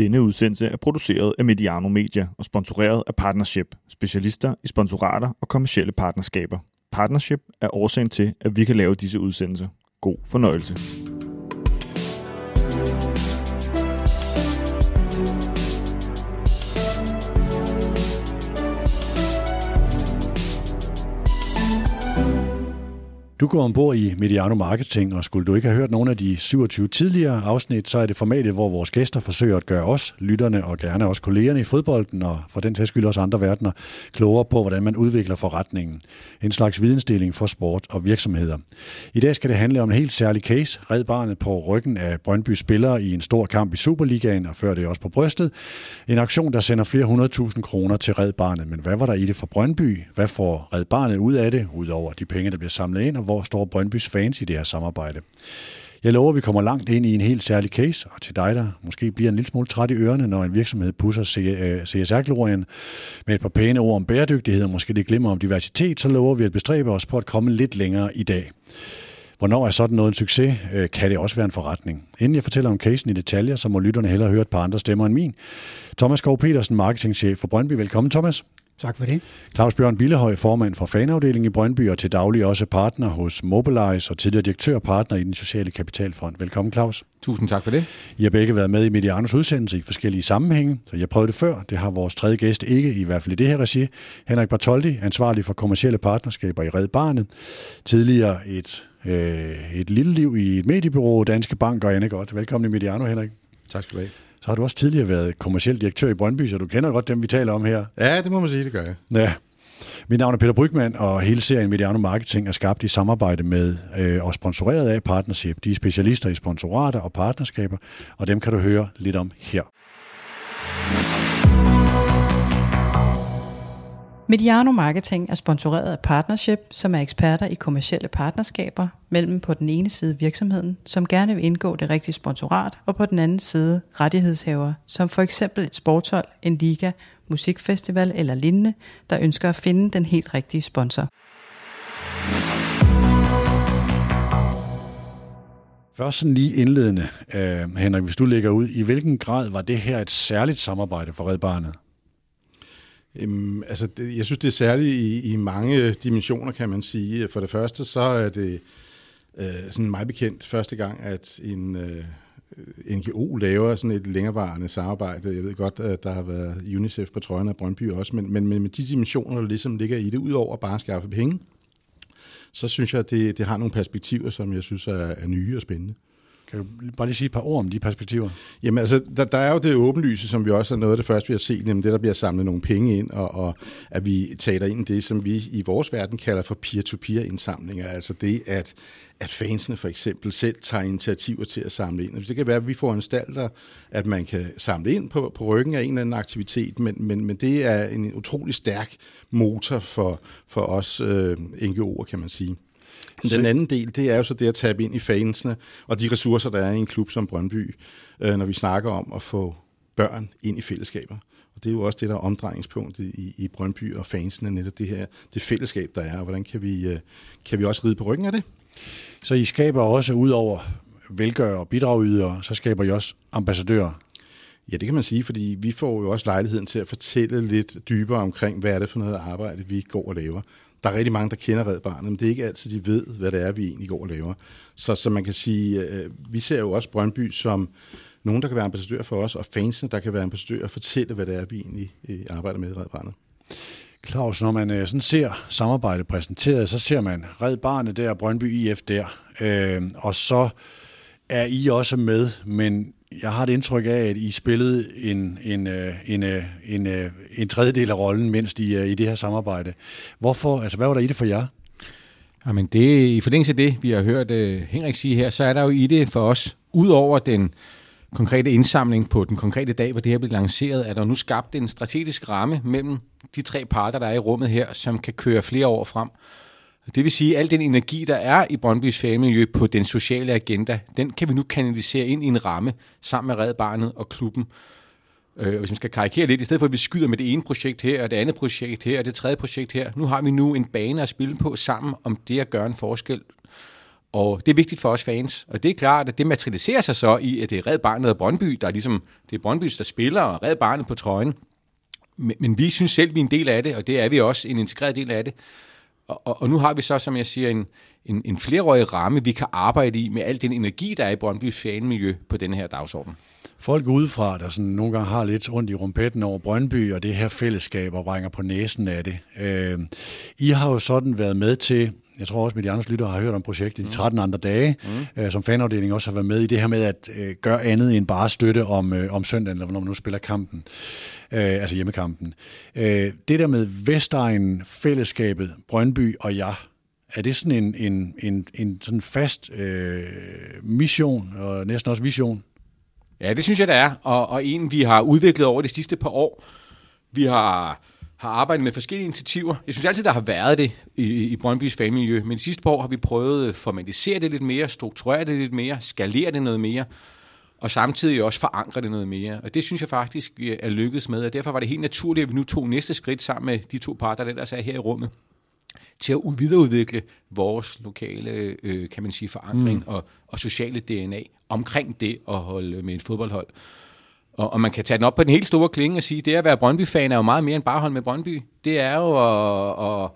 Denne udsendelse er produceret af Mediano Media og sponsoreret af Partnership, specialister i sponsorater og kommersielle partnerskaber. Partnership er årsagen til, at vi kan lave disse udsendelser. God fornøjelse. Du går ombord i Mediano Marketing, og skulle du ikke have hørt nogle af de 27 tidligere afsnit, så er det formatet, hvor vores gæster forsøger at gøre os, lytterne og gerne også kollegerne i fodbolden, og for den sags skyld også andre verdener, klogere på, hvordan man udvikler forretningen. En slags vidensdeling for sport og virksomheder. I dag skal det handle om en helt særlig case. Red barnet på ryggen af Brøndby spillere i en stor kamp i Superligaen, og før det også på brystet. En aktion, der sender flere hundredtusind kroner til Red Barnet. Men hvad var der i det for Brøndby? Hvad får Red Barnet ud af det, udover de penge, der bliver samlet ind, og hvor står Brøndbys fans i det her samarbejde. Jeg lover, at vi kommer langt ind i en helt særlig case, og til dig, der måske bliver en lille smule træt i ørerne, når en virksomhed pusser CSR-glorien øh, med et par pæne ord om bæredygtighed og måske det glimmer om diversitet, så lover vi at bestræbe os på at komme lidt længere i dag. Hvornår er sådan noget en succes? Øh, kan det også være en forretning? Inden jeg fortæller om casen i detaljer, så må lytterne hellere høre et par andre stemmer end min. Thomas Skov Petersen, marketingchef for Brøndby. Velkommen, Thomas. Tak for det. Claus Bjørn Billehøj, formand for fanafdelingen i Brøndby og til daglig også partner hos Mobilize og tidligere direktør og partner i den sociale kapitalfond. Velkommen, Claus. Tusind tak for det. I har begge været med i Medianos udsendelse i forskellige sammenhænge, så jeg prøvede det før. Det har vores tredje gæst ikke, i hvert fald i det her regi. Henrik Bartoldi, ansvarlig for kommersielle partnerskaber i Red Barnet. Tidligere et, øh, et lille liv i et mediebureau, Danske Bank og andet godt. Velkommen i Mediano, Henrik. Tak skal du have. Så har du også tidligere været kommersiel direktør i Brøndby, så du kender godt dem, vi taler om her. Ja, det må man sige, det gør jeg. Ja. Mit navn er Peter Brygman, og hele serien Mediano Marketing er skabt i samarbejde med øh, og sponsoreret af Partnership. De er specialister i sponsorater og partnerskaber, og dem kan du høre lidt om her. Mediano Marketing er sponsoreret af Partnership, som er eksperter i kommersielle partnerskaber mellem på den ene side virksomheden, som gerne vil indgå det rigtige sponsorat, og på den anden side rettighedshaver, som for eksempel et sporthold, en liga, musikfestival eller lignende, der ønsker at finde den helt rigtige sponsor. Først sådan lige indledende, uh, Henrik, hvis du lægger ud, i hvilken grad var det her et særligt samarbejde for Red Barnet? Øhm, altså, det, jeg synes, det er særligt i, i mange dimensioner, kan man sige. For det første, så er det øh, sådan meget bekendt første gang, at en øh, NGO laver sådan et længerevarende samarbejde. Jeg ved godt, at der har været UNICEF på trøjen af Brøndby også, men, men, men med de dimensioner, der ligesom ligger i det, udover bare at skaffe penge, så synes jeg, at det, det har nogle perspektiver, som jeg synes er, er nye og spændende. Kan du bare lige sige et par ord om de perspektiver? Jamen altså, der, der er jo det åbenlyse, som vi også er noget af det første, vi har set, nemlig det, der bliver samlet nogle penge ind, og, og at vi taler ind det, som vi i vores verden kalder for peer-to-peer indsamlinger. Altså det, at, at fansene for eksempel selv tager initiativer til at samle ind. Det kan være, at vi får en stalter, at man kan samle ind på, på ryggen af en eller anden aktivitet, men, men, men det er en utrolig stærk motor for, for os øh, NGO'er, kan man sige. Den anden del, det er jo så det at tabe ind i fansene og de ressourcer, der er i en klub som Brøndby, øh, når vi snakker om at få børn ind i fællesskaber. Og det er jo også det, der er omdrejningspunktet i, i Brøndby og fansene, netop det her det fællesskab, der er, og hvordan kan vi, øh, kan vi også ride på ryggen af det? Så I skaber også ud over velgør og bidragyder, så skaber I også ambassadører? Ja, det kan man sige, fordi vi får jo også lejligheden til at fortælle lidt dybere omkring, hvad er det for noget arbejde, vi går og laver der er rigtig mange, der kender Red Barnet, men det er ikke altid, de ved, hvad det er, vi egentlig går og laver. Så, så man kan sige, øh, vi ser jo også Brøndby som nogen, der kan være ambassadør for os, og fansene, der kan være ambassadør og fortælle, hvad det er, vi egentlig øh, arbejder med i Red Barnet. Claus, når man øh, sådan ser samarbejdet præsenteret, så ser man Red Barnet der, Brøndby IF der, øh, og så er I også med, men jeg har et indtryk af, at I spillede en, en, øh, en, øh, en, en, en tredjedel af rollen, mens I i det her samarbejde. Hvorfor, altså hvad var der i det for jer? Jamen det, i forlængelse af det, vi har hørt uh, Henrik sige her, så er der jo i det for os, udover den konkrete indsamling på den konkrete dag, hvor det her blev lanceret, er der nu skabt en strategisk ramme mellem de tre parter, der er i rummet her, som kan køre flere år frem. Det vil sige, at al den energi, der er i Brøndbys fagmiljø på den sociale agenda, den kan vi nu kanalisere ind i en ramme sammen med Red Barnet og klubben. Øh, hvis man skal karikere lidt, i stedet for at vi skyder med det ene projekt her, og det andet projekt her, og det tredje projekt her, nu har vi nu en bane at spille på sammen om det at gøre en forskel. Og det er vigtigt for os fans. Og det er klart, at det materialiserer sig så i, at det er Red Barnet og Brøndby, der er ligesom, det er Brøndby, der spiller, og Red Barnet på trøjen. Men, men vi synes selv, vi er en del af det, og det er vi også, en integreret del af det. Og, og, og nu har vi så, som jeg siger, en, en, en flereårig ramme, vi kan arbejde i med al den energi, der er i Brøndbys fanmiljø på den her dagsorden. Folk udefra, der sådan nogle gange har lidt rundt i rumpetten over Brøndby og det her fællesskab og brænger på næsen af det. Øh, I har jo sådan været med til, jeg tror også, at de andre lyttere har hørt om projektet de 13 andre dage, mm. øh, som fanafdeling også har været med i det her med at øh, gøre andet end bare støtte om, øh, om søndagen, eller når man nu spiller kampen, øh, altså hjemmekampen. Øh, det der med Vestegn, fællesskabet, Brøndby og jeg, er det sådan en, en, en, en sådan fast øh, mission, og næsten også vision? Ja, det synes jeg, det er, og, og en, vi har udviklet over de sidste par år. Vi har, har arbejdet med forskellige initiativer. Jeg synes altid, der har været det i, i Brøndbys familie, men de sidste par år har vi prøvet at formalisere det lidt mere, strukturere det lidt mere, skalere det noget mere, og samtidig også forankre det noget mere. Og det synes jeg faktisk er lykkedes med, og derfor var det helt naturligt, at vi nu tog næste skridt sammen med de to parter, der ellers er her i rummet til at videreudvikle vores lokale, øh, kan man sige, forankring mm. og, og sociale DNA omkring det at holde med et fodboldhold. Og, og man kan tage den op på den helt store klinge og sige, det at være Brøndby-fan er jo meget mere end bare hold holde med Brøndby. Det er jo at, at,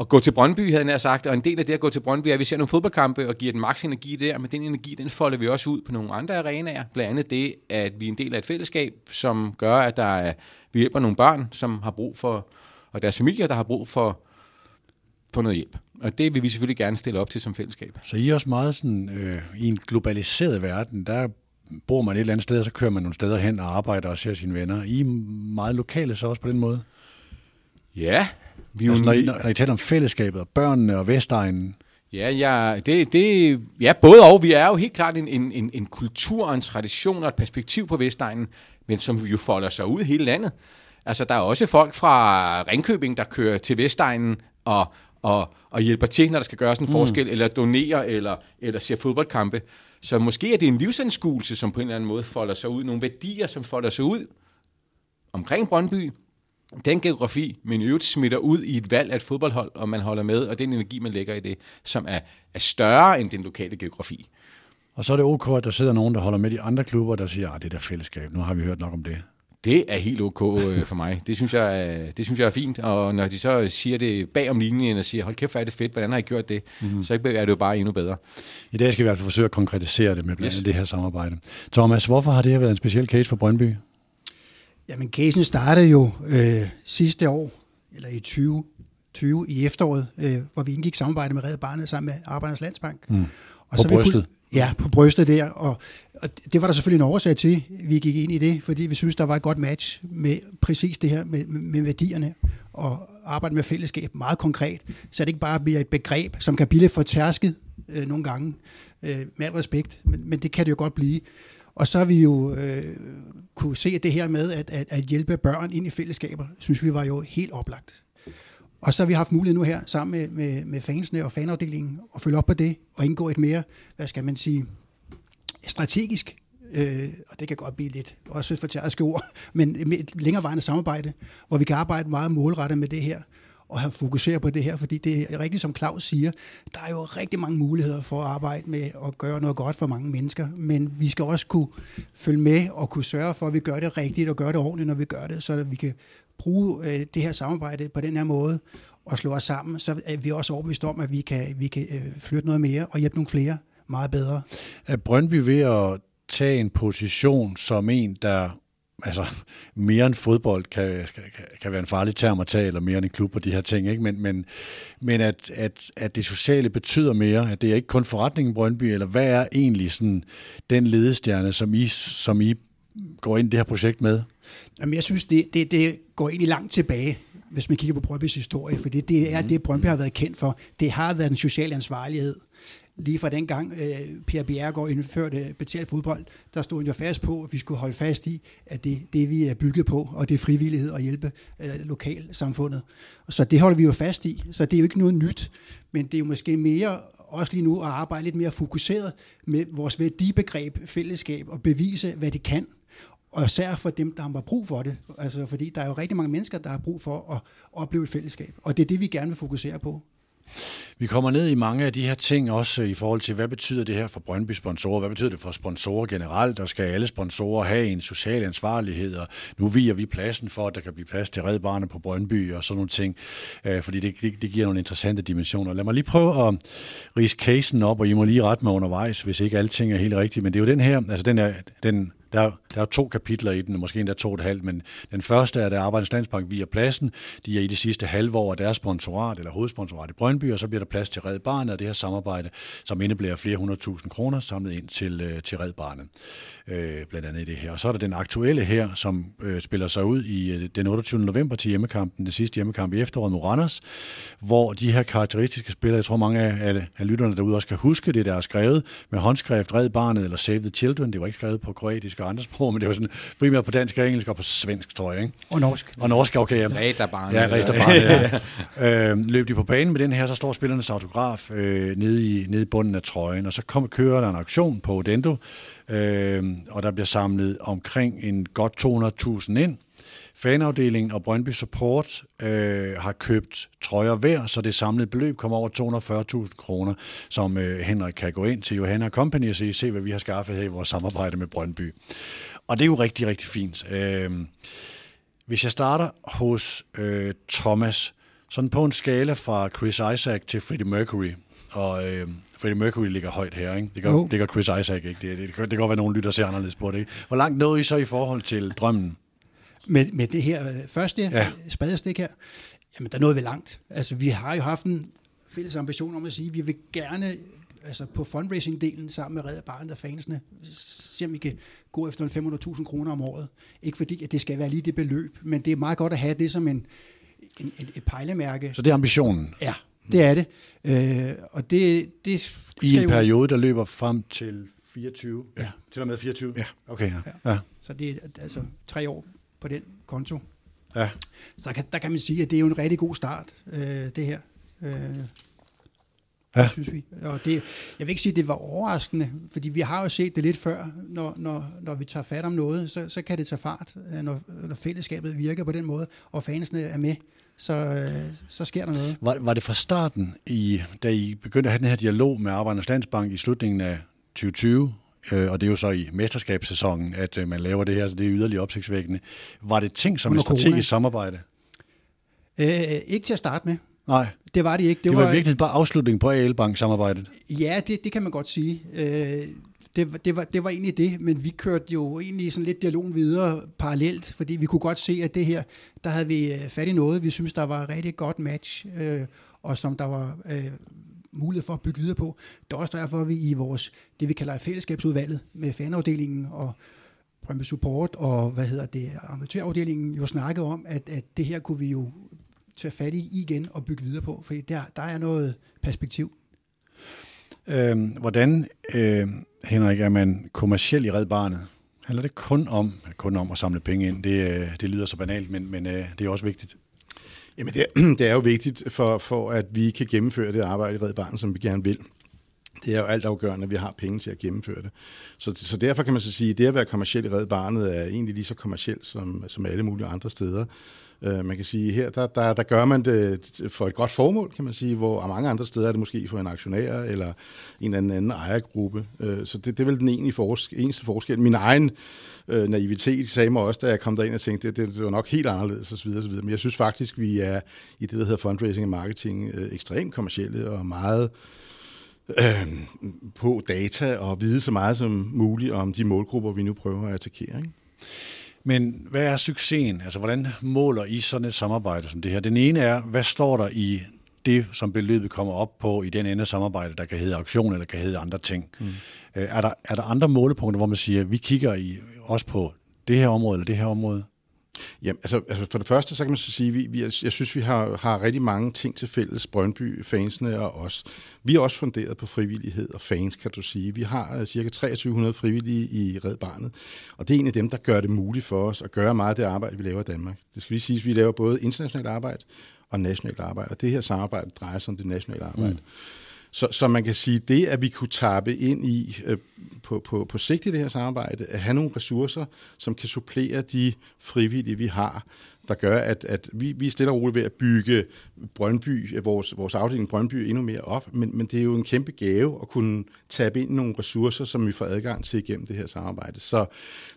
at gå til Brøndby, havde jeg sagt, og en del af det at gå til Brøndby er, at vi ser nogle fodboldkampe og giver den maks energi der, men den energi, den folder vi også ud på nogle andre arenaer. Blandt andet det, at vi er en del af et fællesskab, som gør, at der er, vi hjælper nogle børn, som har brug for, og deres familier, der har brug for for noget hjælp. Og det vil vi selvfølgelig gerne stille op til som fællesskab. Så I er også meget sådan, øh, i en globaliseret verden, der bor man et eller andet sted, og så kører man nogle steder hen og arbejder og ser sine venner. I er meget lokale så også på den måde? Ja. Vi altså, når, I, når I taler om fællesskabet, og børnene og Vestegnen, Ja, ja, det, det, ja, både og. Vi er jo helt klart en, en, en kultur, en tradition og et perspektiv på Vestegnen, men som jo folder sig ud hele landet. Altså, der er også folk fra Ringkøbing, der kører til Vestegnen og, og, og hjælper til, når der skal gøres en mm. forskel, eller donerer, eller, eller ser fodboldkampe. Så måske er det en livsanskuelse, som på en eller anden måde folder sig ud, nogle værdier, som folder sig ud omkring Brøndby, den geografi, men i øvrigt smitter ud i et valg af et fodboldhold, og man holder med, og den energi, man lægger i det, som er, er større end den lokale geografi. Og så er det ok, at der sidder nogen, der holder med de andre klubber, der siger, at ah, det er der fællesskab, nu har vi hørt nok om det. Det er helt ok øh, for mig. Det synes, jeg, det synes jeg er fint. Og når de så siger det bag om linjen og siger, hold kæft, hvor er det fedt, hvordan har I gjort det? Mm-hmm. Så er det jo bare endnu bedre. I dag skal vi altså forsøge at konkretisere det med blandt yes. det her samarbejde. Thomas, hvorfor har det her været en speciel case for Brøndby? Jamen, casen startede jo øh, sidste år, eller i 20, 20 i efteråret, øh, hvor vi indgik samarbejde med Red Barnet sammen med Arbejdernes Landsbank. Mm. Og på så brystet? Fuld, ja, på brystet der. Og, og det var der selvfølgelig en årsag til, vi gik ind i det, fordi vi synes, der var et godt match med præcis det her med, med, værdierne og arbejde med fællesskab meget konkret, så det ikke bare bliver et begreb, som kan blive lidt fortærsket øh, nogle gange, øh, med al respekt, men, men det kan det jo godt blive. Og så har vi jo øh, kunne se, at det her med at, at, at hjælpe børn ind i fællesskaber, synes vi var jo helt oplagt. Og så har vi haft mulighed nu her, sammen med, med, med fansene og fanafdelingen, at følge op på det og indgå et mere, hvad skal man sige, strategisk, øh, og det kan godt blive lidt, også for tærske ord, men et længerevarende samarbejde, hvor vi kan arbejde meget målrettet med det her, og have fokuseret på det her, fordi det er rigtigt, som Claus siger, der er jo rigtig mange muligheder for at arbejde med at gøre noget godt for mange mennesker, men vi skal også kunne følge med og kunne sørge for, at vi gør det rigtigt og gør det ordentligt, når vi gør det, så vi kan bruge øh, det her samarbejde på den her måde og slå os sammen, så er vi også overbevist om, at vi kan, vi kan øh, flytte noget mere og hjælpe nogle flere meget bedre. Er Brøndby ved at tage en position som en, der altså mere end fodbold kan, kan, kan være en farlig term at tage, eller mere end en klub og de her ting, ikke? men, men, men at, at, at det sociale betyder mere, at det er ikke kun forretningen Brøndby, eller hvad er egentlig sådan den ledestjerne, som I, som I går ind i det her projekt med? Jamen, jeg synes, det, det, det går egentlig langt tilbage, hvis man kigger på Brøndbys historie, for det, det er mm. det, Brøndby har været kendt for. Det har været en social ansvarlighed. Lige fra den gang øh, Per Bjergård indførte betalt fodbold, der stod han jo fast på, at vi skulle holde fast i, at det, det vi er bygget på, og det er frivillighed og hjælpe øh, lokalsamfundet. Så det holder vi jo fast i, så det er jo ikke noget nyt, men det er jo måske mere også lige nu at arbejde lidt mere fokuseret med vores værdibegreb, fællesskab og bevise, hvad det kan og især for dem, der har brug for det. Altså, fordi der er jo rigtig mange mennesker, der har brug for at opleve et fællesskab. Og det er det, vi gerne vil fokusere på. Vi kommer ned i mange af de her ting også i forhold til, hvad betyder det her for Brøndby sponsorer? Hvad betyder det for sponsorer generelt? Og skal alle sponsorer have en social ansvarlighed? Og nu viger vi pladsen for, at der kan blive plads til redbarne på Brøndby og sådan nogle ting. Øh, fordi det, det, det giver nogle interessante dimensioner. Lad mig lige prøve at rise casen op, og I må lige rette mig undervejs, hvis ikke alting er helt rigtigt. Men det er jo den her, altså den, er, den der, der er to kapitler i den, måske endda to og et halvt, men den første er, at Arbejdernes Landsbank via pladsen. De er i det sidste halve år af deres sponsorat, eller hovedsponsorat i Brøndby, og så bliver der plads til Red Barnet og det her samarbejde, som indebærer flere hundredtusind kroner samlet ind til, øh, til Red Barnet, øh, blandt andet i det her. Og så er der den aktuelle her, som øh, spiller sig ud i øh, den 28. november til hjemmekampen, den sidste hjemmekamp i efteråret mod Randers, hvor de her karakteristiske spillere, jeg tror mange af, af, af lytterne derude også kan huske det, der er skrevet med håndskrift Red Barnet eller Save the Children. Det var ikke skrevet på kroatisk andre sprog, men det var sådan primært på dansk og engelsk og på svensk, tror jeg. Ikke? Og norsk. Og norsk, okay. Ja. Ræderbarnet. Ja, Ræderbarnet, ja. øh, løb de på banen med den her, så står spillernes autograf øh, nede, i, nede i bunden af trøjen, og så kom, kører der en aktion på Odendo, øh, og der bliver samlet omkring en godt 200.000 ind. Fanafdelingen og Brøndby Support øh, har købt trøjer hver, så det samlede beløb kommer over 240.000 kroner, som øh, Henrik kan gå ind til Johanna Company og sige, se hvad vi har skaffet her i vores samarbejde med Brøndby. Og det er jo rigtig, rigtig fint. Øh, hvis jeg starter hos øh, Thomas, sådan på en skala fra Chris Isaac til Freddie Mercury, og øh, Freddie Mercury ligger højt her, ikke? Det gør, Jo. det gør Chris Isaac ikke. Det, det, det, det kan godt være, at nogen lytter ser anderledes på det. Ikke? Hvor langt nåede I så i forhold til drømmen? Med, med det her øh, første Ja. ja. spadestik her, jamen der nåede vi langt. Altså vi har jo haft en fælles ambition om at sige, at vi vil gerne altså på fundraising-delen sammen med Red Barnet og fansene, se om vi kan gå efter en 500.000 kroner om året. Ikke fordi, at det skal være lige det beløb, men det er meget godt at have det som en, en, et, et pejlemærke. Så det er ambitionen. Ja, det er det. Øh, og det, det skal I en jo- periode, der løber frem til 24? Ja. Til og med 24? Ja. Okay, ja. ja. Så det er altså tre år på den konto. ja. Så kan, der kan man sige, at det er jo en rigtig god start, øh, det her. Øh, Ja. synes vi. Og det, jeg vil ikke sige, at det var overraskende, fordi vi har jo set det lidt før, når, når, når vi tager fat om noget, så, så kan det tage fart, øh, når, når fællesskabet virker på den måde, og fansene er med, så, øh, så sker der noget. Var, var det fra starten, i, da I begyndte at have den her dialog med Arbejdernes Landsbank i slutningen af 2020, øh, og det er jo så i mesterskabssæsonen, at øh, man laver det her, så det er yderligere opsigtsvækkende. Var det ting som et strategisk corona. samarbejde? Øh, ikke til at starte med. Nej, Det var det ikke. det, Det, var var, virkeligheden bare afslutningen på AL Bank-samarbejdet. Ja, det, det kan man godt sige. Øh, det, var- det, var, det var egentlig det, men vi kørte jo egentlig sådan lidt dialogen videre parallelt, fordi vi kunne godt se, at det her, der havde vi øh, fat i noget, vi synes, der var et rigtig godt match, øh, og som der var øh, mulighed for at bygge videre på. Det er også derfor, at vi i vores, det vi kalder fællesskabsudvalget med fanafdelingen og Brøndby Support og hvad hedder det, amatørafdelingen jo snakkede om, at, at det her kunne vi jo tage fat i igen og bygge videre på, fordi der, der er noget perspektiv. Øhm, hvordan, øh, Henrik, er man kommersiel i Red Barnet? Handler det kun om, kun om at samle penge ind? Det, øh, det lyder så banalt, men, men øh, det er også vigtigt. Jamen det, det er jo vigtigt for, for, at vi kan gennemføre det arbejde i Red Barnet, som vi gerne vil. Det er jo alt afgørende, at vi har penge til at gennemføre det. Så, så derfor kan man så sige, at det at være kommersiel i Red Barnet er egentlig lige så kommercielt som, som alle mulige andre steder. Øh, man kan sige, her der, der, der gør man det for et godt formål, kan man sige, hvor mange andre steder er det måske for en aktionær eller en eller anden, anden ejergruppe. Øh, så det, det er vel den eneste forskel. Min egen øh, naivitet sagde mig også, da jeg kom derind og tænkte, det, det, det var nok helt anderledes osv. osv. Men jeg synes faktisk, vi er i det, der hedder fundraising og marketing, øh, ekstremt kommercielle og meget øh, på data og vide så meget som muligt om de målgrupper, vi nu prøver at attackere. Ikke? Men hvad er succesen? Altså, hvordan måler I sådan et samarbejde som det her? Den ene er, hvad står der i det, som beløbet kommer op på i den ende af samarbejdet, der kan hedde auktion eller kan hedde andre ting? Mm. Er, der, er der andre målepunkter, hvor man siger, vi kigger i, også på det her område eller det her område? Jamen, altså, altså for det første, så kan man så sige, vi, vi, jeg synes, vi har, har rigtig mange ting til fælles, Brøndby, fansene og os. Vi er også funderet på frivillighed og fans, kan du sige. Vi har øh, cirka 2300 frivillige i Red Barnet, og det er en af dem, der gør det muligt for os at gøre meget af det arbejde, vi laver i Danmark. Det skal lige sige, at vi laver både internationalt arbejde og nationalt arbejde, og det her samarbejde drejer sig om det nationale arbejde. Mm. Så, så man kan sige, det at vi kunne tappe ind i øh, på, på, på sigt i det her samarbejde, at have nogle ressourcer, som kan supplere de frivillige, vi har, der gør, at, at vi, vi er stille og roligt ved at bygge Brøndby, vores, vores afdeling Brøndby endnu mere op, men, men det er jo en kæmpe gave at kunne tabe ind nogle ressourcer, som vi får adgang til igennem det her samarbejde. Så,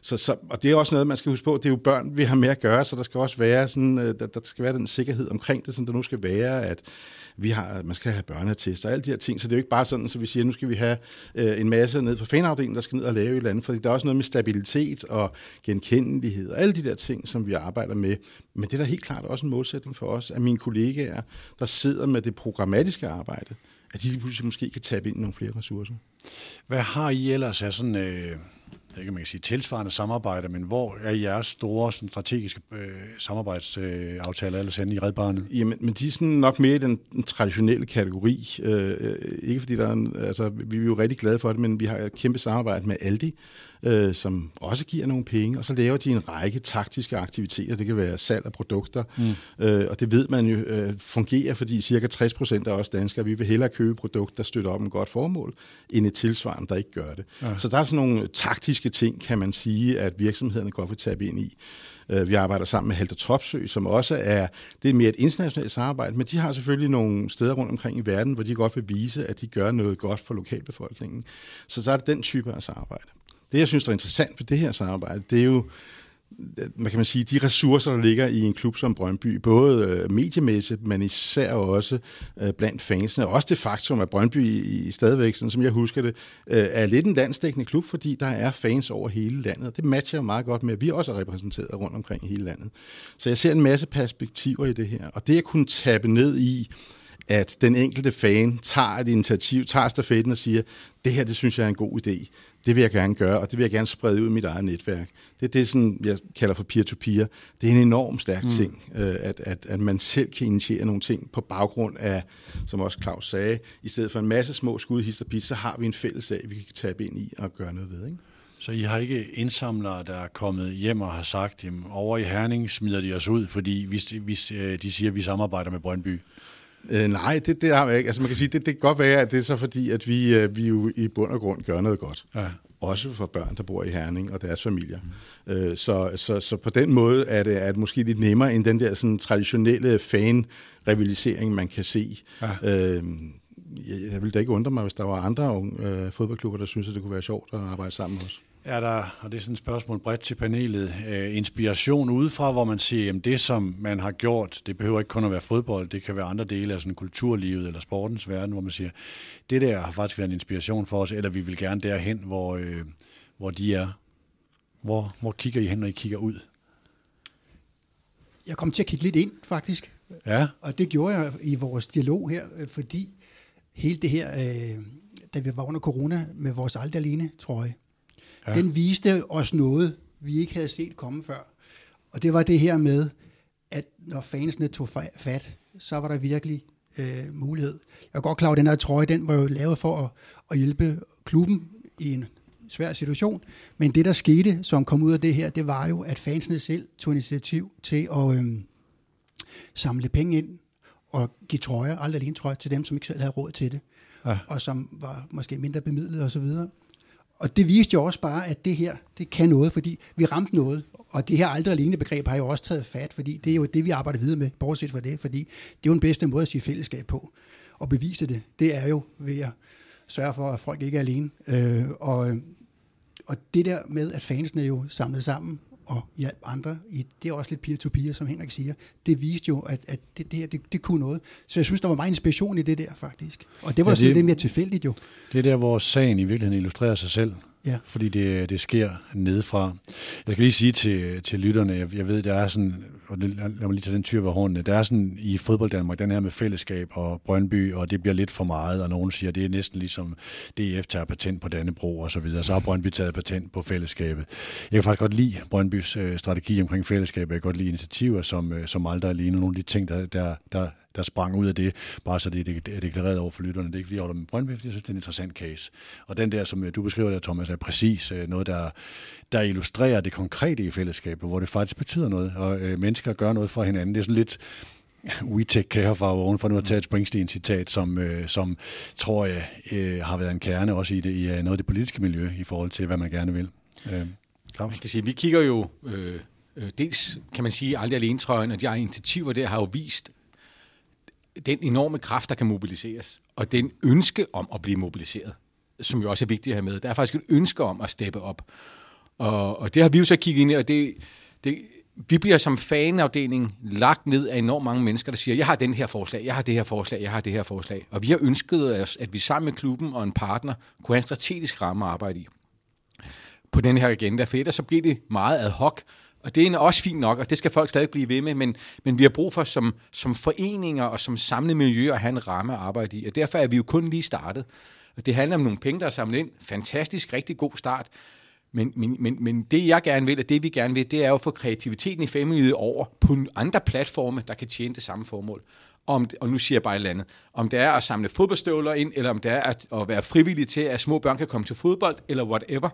så, så, og det er også noget, man skal huske på, det er jo børn, vi har med at gøre, så der skal også være, sådan, øh, der, der skal være den sikkerhed omkring det, som der nu skal være, at vi har, man skal have børnetest og alle de her ting, så det er jo ikke bare sådan, så vi siger, nu skal vi have øh, en masse ned på fanafdelingen, der skal ned og lave et eller andet, fordi der er også noget med stabilitet og genkendelighed og alle de der ting, som vi arbejder med. Men det er da helt klart også en målsætning for os, at mine kollegaer, der sidder med det programmatiske arbejde, at de pludselig måske kan tabe ind i nogle flere ressourcer. Hvad har I ellers af sådan, øh, det kan man sige, tilsvarende samarbejde, men hvor er jeres store sådan, strategiske øh, samarbejdsaftaler øh, ellers henne i Red Barnet? Jamen, men de er sådan nok mere i den, den traditionelle kategori. Øh, øh ikke fordi der er en, altså, vi er jo rigtig glade for det, men vi har et kæmpe samarbejde med Aldi, øh, som også giver nogle penge, og så laver de en række taktiske aktiviteter. Det kan være salg af produkter, mm. øh, og det ved man jo øh, fungerer, fordi cirka 60 procent af os danskere, vi vil hellere købe produkter, der støtter op en godt formål, end et tilsvarende, der ikke gør det. Ja. Så der er sådan nogle taktiske ting, kan man sige, at virksomhederne godt vil tabe ind i. Øh, vi arbejder sammen med Helter Topsø, som også er, det er mere et internationalt samarbejde, men de har selvfølgelig nogle steder rundt omkring i verden, hvor de godt vil vise, at de gør noget godt for lokalbefolkningen. Så så er det den type af samarbejde. Det, jeg synes, der er interessant ved det her samarbejde, det er jo, man kan man sige, de ressourcer, der ligger i en klub som Brøndby, både øh, mediemæssigt, men især også øh, blandt fansene. Også det faktum, at Brøndby i, stadigvæk, sådan som jeg husker det, øh, er lidt en landsdækkende klub, fordi der er fans over hele landet. Det matcher jo meget godt med, at vi også er repræsenteret rundt omkring i hele landet. Så jeg ser en masse perspektiver i det her. Og det at kunne tabe ned i, at den enkelte fan tager et initiativ, tager stafetten og siger, det her, det synes jeg er en god idé. Det vil jeg gerne gøre, og det vil jeg gerne sprede ud i mit eget netværk. Det er det, sådan, jeg kalder for peer-to-peer. Det er en enorm stærk mm. ting, øh, at, at, at man selv kan initiere nogle ting på baggrund af, som også Claus sagde, i stedet for en masse små skud, hister så har vi en fælles sag, vi kan tabe ind i og gøre noget ved. Ikke? Så I har ikke indsamlere, der er kommet hjem og har sagt, at over i Herning smider de os ud, fordi hvis, hvis øh, de siger, at vi samarbejder med Brøndby? Øh, nej, det, det har jeg ikke. Altså man kan sige, det, det kan godt være, at det er så fordi, at vi, øh, vi jo i bund og grund gør noget godt. Ja. Også for børn, der bor i Herning og deres familier. Mm. Øh, så, så, så på den måde er det, er det måske lidt nemmere end den der sådan, traditionelle fan-rivalisering, man kan se. Ja. Øh, jeg, jeg ville da ikke undre mig, hvis der var andre øh, fodboldklubber, der synes, at det kunne være sjovt at arbejde sammen med os. Er der, og det er sådan et spørgsmål bredt til panelet, øh, inspiration udefra, hvor man siger, at det som man har gjort, det behøver ikke kun at være fodbold, det kan være andre dele af sådan kulturlivet eller sportens verden, hvor man siger, det der har faktisk været en inspiration for os, eller vi vil gerne derhen, hvor, øh, hvor de er. Hvor, hvor kigger I hen, når I kigger ud? Jeg kom til at kigge lidt ind, faktisk. Ja. Og det gjorde jeg i vores dialog her, øh, fordi hele det her, øh, da vi var under corona med vores aldrig alene trøje, Ja. Den viste os noget, vi ikke havde set komme før. Og det var det her med, at når fansene tog fat, så var der virkelig øh, mulighed. Jeg er godt klar over, at den her trøje, den var jo lavet for at, at hjælpe klubben i en svær situation. Men det, der skete, som kom ud af det her, det var jo, at fansene selv tog initiativ til at øh, samle penge ind og give trøjer, aldrig alene trøjer, til dem, som ikke selv havde råd til det. Ja. Og som var måske mindre bemidlet osv. Og det viste jo også bare, at det her, det kan noget, fordi vi ramte noget. Og det her aldrig alene begreb har jo også taget fat, fordi det er jo det, vi arbejder videre med, bortset fra det, fordi det er jo den bedste måde at sige fællesskab på. Og bevise det, det er jo ved at sørge for, at folk ikke er alene. Øh, og, og det der med, at fansene jo samlet sammen og hjælpe andre. I, det er også lidt peer-to-peer, som Henrik siger. Det viste jo, at, at det, det, det, det kunne noget. Så jeg synes, der var meget inspiration i det der, faktisk. Og det var ja, det, sådan lidt mere tilfældigt jo. Det er der, hvor sagen i virkeligheden illustrerer sig selv. Ja. Fordi det, det sker nedefra. Jeg skal lige sige til, til lytterne, jeg, jeg ved, der er sådan, og lad mig lige tage den tyr ved hånden, der er sådan i fodbold Danmark, den her med fællesskab og Brøndby, og det bliver lidt for meget, og nogen siger, det er næsten ligesom DF tager patent på Dannebro og så videre, så har Brøndby taget patent på fællesskabet. Jeg kan faktisk godt lide Brøndbys øh, strategi omkring fællesskabet, jeg kan godt lide initiativer som, øh, som aldrig alene, nogle af de ting, der, der, der, der sprang ud af det, bare så det er deklareret over for lytterne. Det er ikke fordi, jeg holder med Brøndby, fordi jeg synes, det er en interessant case. Og den der, som øh, du beskriver der, Thomas, er præcis øh, noget, der, der illustrerer det konkrete i fællesskabet, hvor det faktisk betyder noget, og øh, mennesker gør noget for hinanden. Det er sådan lidt, we take care for our for nu at tage et Springsteen-citat, som, øh, som tror jeg øh, har været en kerne også i, det, i øh, noget af det politiske miljø i forhold til, hvad man gerne vil. Øh, Man kan sige, vi kigger jo øh, dels kan man sige, aldrig alene trøjen og de egne initiativer der har jo vist den enorme kraft, der kan mobiliseres, og den ønske om at blive mobiliseret, som jo også er vigtigt at have med. Der er faktisk et ønske om at steppe op. Og, og det har vi jo så kigget ind i, og det, det, vi bliver som fanafdeling lagt ned af enormt mange mennesker, der siger, jeg har den her forslag, jeg har det her forslag, jeg har det her forslag. Og vi har ønsket os, at vi sammen med klubben og en partner kunne have en strategisk ramme at arbejde i på den her agenda, for ellers så bliver det meget ad hoc, og det er også fint nok, og det skal folk stadig blive ved med, men, men vi har brug for som, som foreninger og som samlet miljø at have en ramme at arbejde i, og derfor er vi jo kun lige startet. Og det handler om nogle penge, der er samlet ind. Fantastisk, rigtig god start. Men, men, men, men det jeg gerne vil, og det vi gerne vil, det er jo at få kreativiteten i familiet over på andre platforme, der kan tjene det samme formål. Om, og nu siger jeg bare et eller andet. Om det er at samle fodboldstøvler ind, eller om det er at, at være frivillig til, at små børn kan komme til fodbold, eller whatever.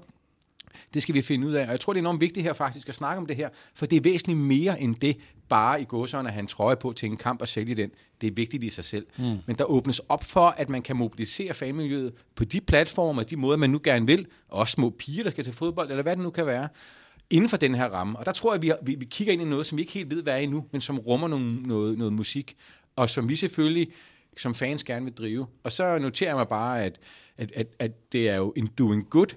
Det skal vi finde ud af. Og jeg tror, det er enormt vigtigt her faktisk at snakke om det her, for det er væsentligt mere end det, bare i gåsøjne at have en trøje på til en kamp og sælge den. Det er vigtigt i sig selv. Mm. Men der åbnes op for, at man kan mobilisere fanmiljøet på de platformer, de måder, man nu gerne vil. Også små piger, der skal til fodbold, eller hvad det nu kan være inden for den her ramme. Og der tror jeg, vi, vi, vi kigger ind i noget, som vi ikke helt ved, hvad er endnu, men som rummer nogle, noget, noget musik, og som vi selvfølgelig som fans gerne vil drive. Og så noterer jeg mig bare, at, at, at, at det er jo en doing good,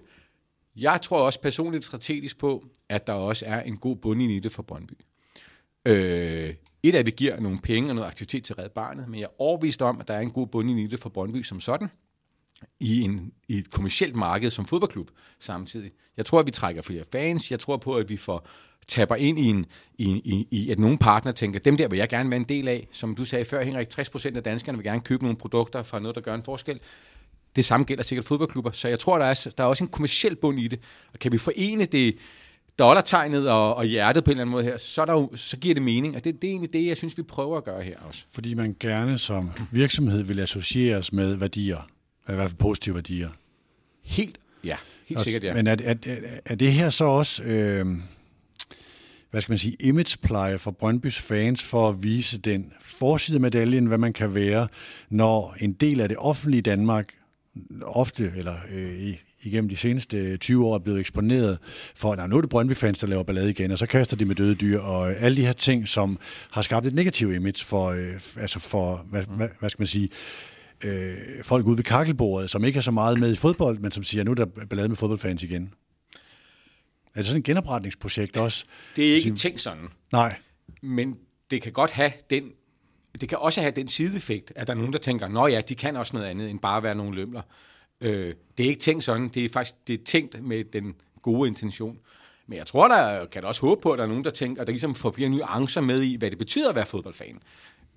jeg tror også personligt strategisk på, at der også er en god bundlinje i det for Brøndby. Øh, et af, at vi giver nogle penge og noget aktivitet til Red Barnet, men jeg er overvist om, at der er en god bundlinje i det for Brøndby som sådan, i, en, i et kommersielt marked som fodboldklub samtidig. Jeg tror, at vi trækker flere fans. Jeg tror på, at vi får tapper ind i, en, i, i, i at nogle partner tænker, dem der vil jeg gerne være en del af. Som du sagde før, Henrik, 60% af danskerne vil gerne købe nogle produkter fra noget, der gør en forskel. Det samme gælder sikkert fodboldklubber. Så jeg tror, der er, der er også en kommersiel bund i det. Og kan vi forene det dollartegnet og, og hjertet på en eller anden måde her, så, der jo, så giver det mening. Og det, det er egentlig det, jeg synes, vi prøver at gøre her også. Fordi man gerne som virksomhed vil associeres med værdier. I hvert fald positive værdier. Helt, ja. Helt sikkert, ja. Men er, er, er det her så også... Øh, hvad skal man sige, imagepleje for Brøndbys fans for at vise den forside medaljen, hvad man kan være, når en del af det offentlige Danmark ofte, eller øh, igennem de seneste 20 år er blevet eksponeret for, at nu er det Brøndby-fans, der laver ballade igen, og så kaster de med døde dyr, og alle de her ting, som har skabt et negativt image for, øh, altså for hvad, mm. hvad, hvad skal man sige, øh, folk ude ved kakkelbordet, som ikke er så meget med i fodbold, men som siger, nu er der ballade med fodboldfans igen. Er det sådan et genopretningsprojekt også? Det er ikke tænkt sådan. Nej. Men det kan godt have den det kan også have den sideeffekt, at der er nogen, der tænker, nå ja, de kan også noget andet end bare være nogle lømler. Øh, det er ikke tænkt sådan, det er faktisk det er tænkt med den gode intention. Men jeg tror, der kan også håbe på, at der er nogen, der tænker, at der ligesom får flere nuancer med i, hvad det betyder at være fodboldfan.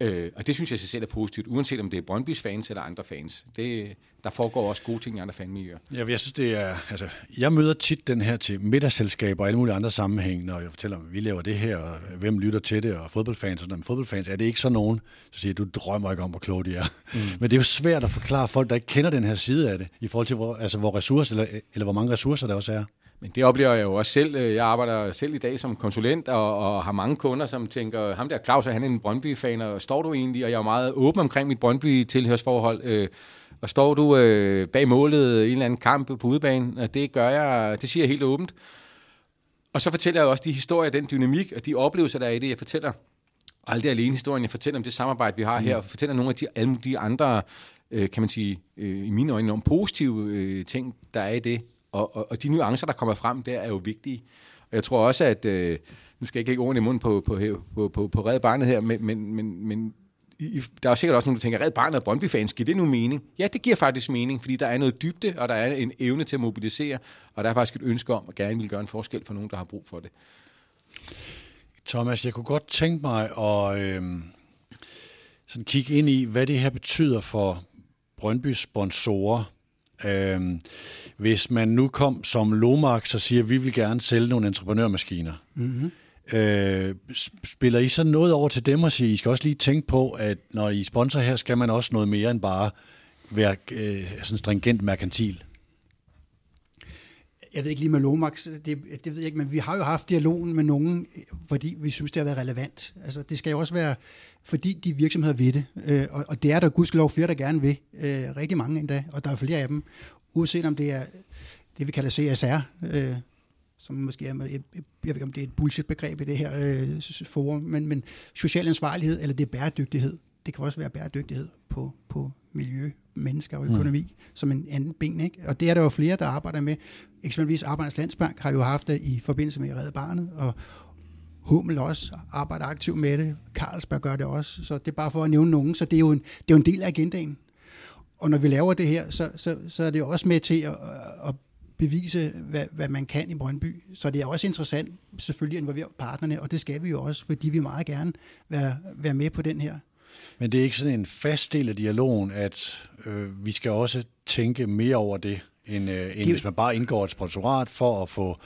Øh, og det synes jeg sig selv er positivt, uanset om det er Brøndbys fans eller andre fans. Det, der foregår også gode ting i andre fanmiljøer. Ja, jeg synes, det er... Altså, jeg møder tit den her til middagsselskaber og alle mulige andre sammenhæng, når jeg fortæller, at vi laver det her, og hvem lytter til det, og fodboldfans. Og sådan, fodboldfans, er det ikke så nogen, så siger du drømmer ikke om, hvor kloge de er. Mm. Men det er jo svært at forklare folk, der ikke kender den her side af det, i forhold til, hvor, altså, hvor ressourcer, eller, eller hvor mange ressourcer der også er. Men det oplever jeg jo også selv. Øh, jeg arbejder selv i dag som konsulent og, og har mange kunder, som tænker, ham der Claus, er han en Brøndby-fan, og står du egentlig? Og jeg er meget åben omkring mit Brøndby-tilhørsforhold. Øh, og står du øh, bag målet i en eller anden kamp på udebanen? Og det gør jeg, det siger jeg helt åbent. Og så fortæller jeg også de historier, den dynamik og de oplevelser, der er i det. Jeg fortæller Og alt det alene historien. Jeg fortæller om det samarbejde, vi har her. Og fortæller nogle af de, alle de andre, øh, kan man sige, øh, i mine øjne, nogle positive øh, ting, der er i det. Og, og, og de nuancer, der kommer frem der, er jo vigtige. Og jeg tror også, at... Øh, nu skal jeg ikke lægge ordene i munden på, på, på, på, på Red Barnet her, men, men, men, men i, der er sikkert også nogen, der tænker, Red Barnet og Brøndby-fans, giver det nu mening? Ja, det giver faktisk mening, fordi der er noget dybde, og der er en evne til at mobilisere, og der er faktisk et ønske om at gerne vil gøre en forskel for nogen, der har brug for det. Thomas, jeg kunne godt tænke mig at øh, sådan kigge ind i, hvad det her betyder for Brøndbys sponsorer, Øh, hvis man nu kom som Lomark, så siger, at vi vil gerne sælge nogle entreprenørmaskiner. Mm-hmm. Øh, spiller I så noget over til dem og siger, I skal også lige tænke på, at når I sponsor her, skal man også noget mere end bare være øh, sådan stringent merkantil? Jeg ved ikke lige med Lomax, det, det ved jeg ikke, men vi har jo haft dialogen med nogen, fordi vi synes, det har været relevant. Altså, det skal jo også være, fordi de virksomheder ved det, øh, og, og det er der gudskelov flere, der gerne vil, øh, rigtig mange endda, og der er flere af dem, uanset om det er det, vi kalder CSR, øh, som måske er, jeg, jeg ved ikke om det er et bullshit-begreb i det her øh, forum, men, men social ansvarlighed, eller det er bæredygtighed. Det kan også være bæredygtighed på, på miljø, mennesker og økonomi mm. som en anden ben. Ikke? Og det er der jo flere, der arbejder med. Eksempelvis Arbejdernes Landsbank har jo haft det i forbindelse med Redde Barnet, og Hummel også arbejder aktivt med det. Carlsberg gør det også. Så det er bare for at nævne nogen. Så det er jo en, det er jo en del af agendaen. Og når vi laver det her, så, så, så er det også med til at, at bevise, hvad, hvad man kan i Brøndby. Så det er også interessant selvfølgelig at involvere partnerne, og det skal vi jo også, fordi vi meget gerne være, være med på den her. Men det er ikke sådan en fast del af dialogen, at øh, vi skal også tænke mere over det, end, øh, end det, hvis man bare indgår et sponsorat for at få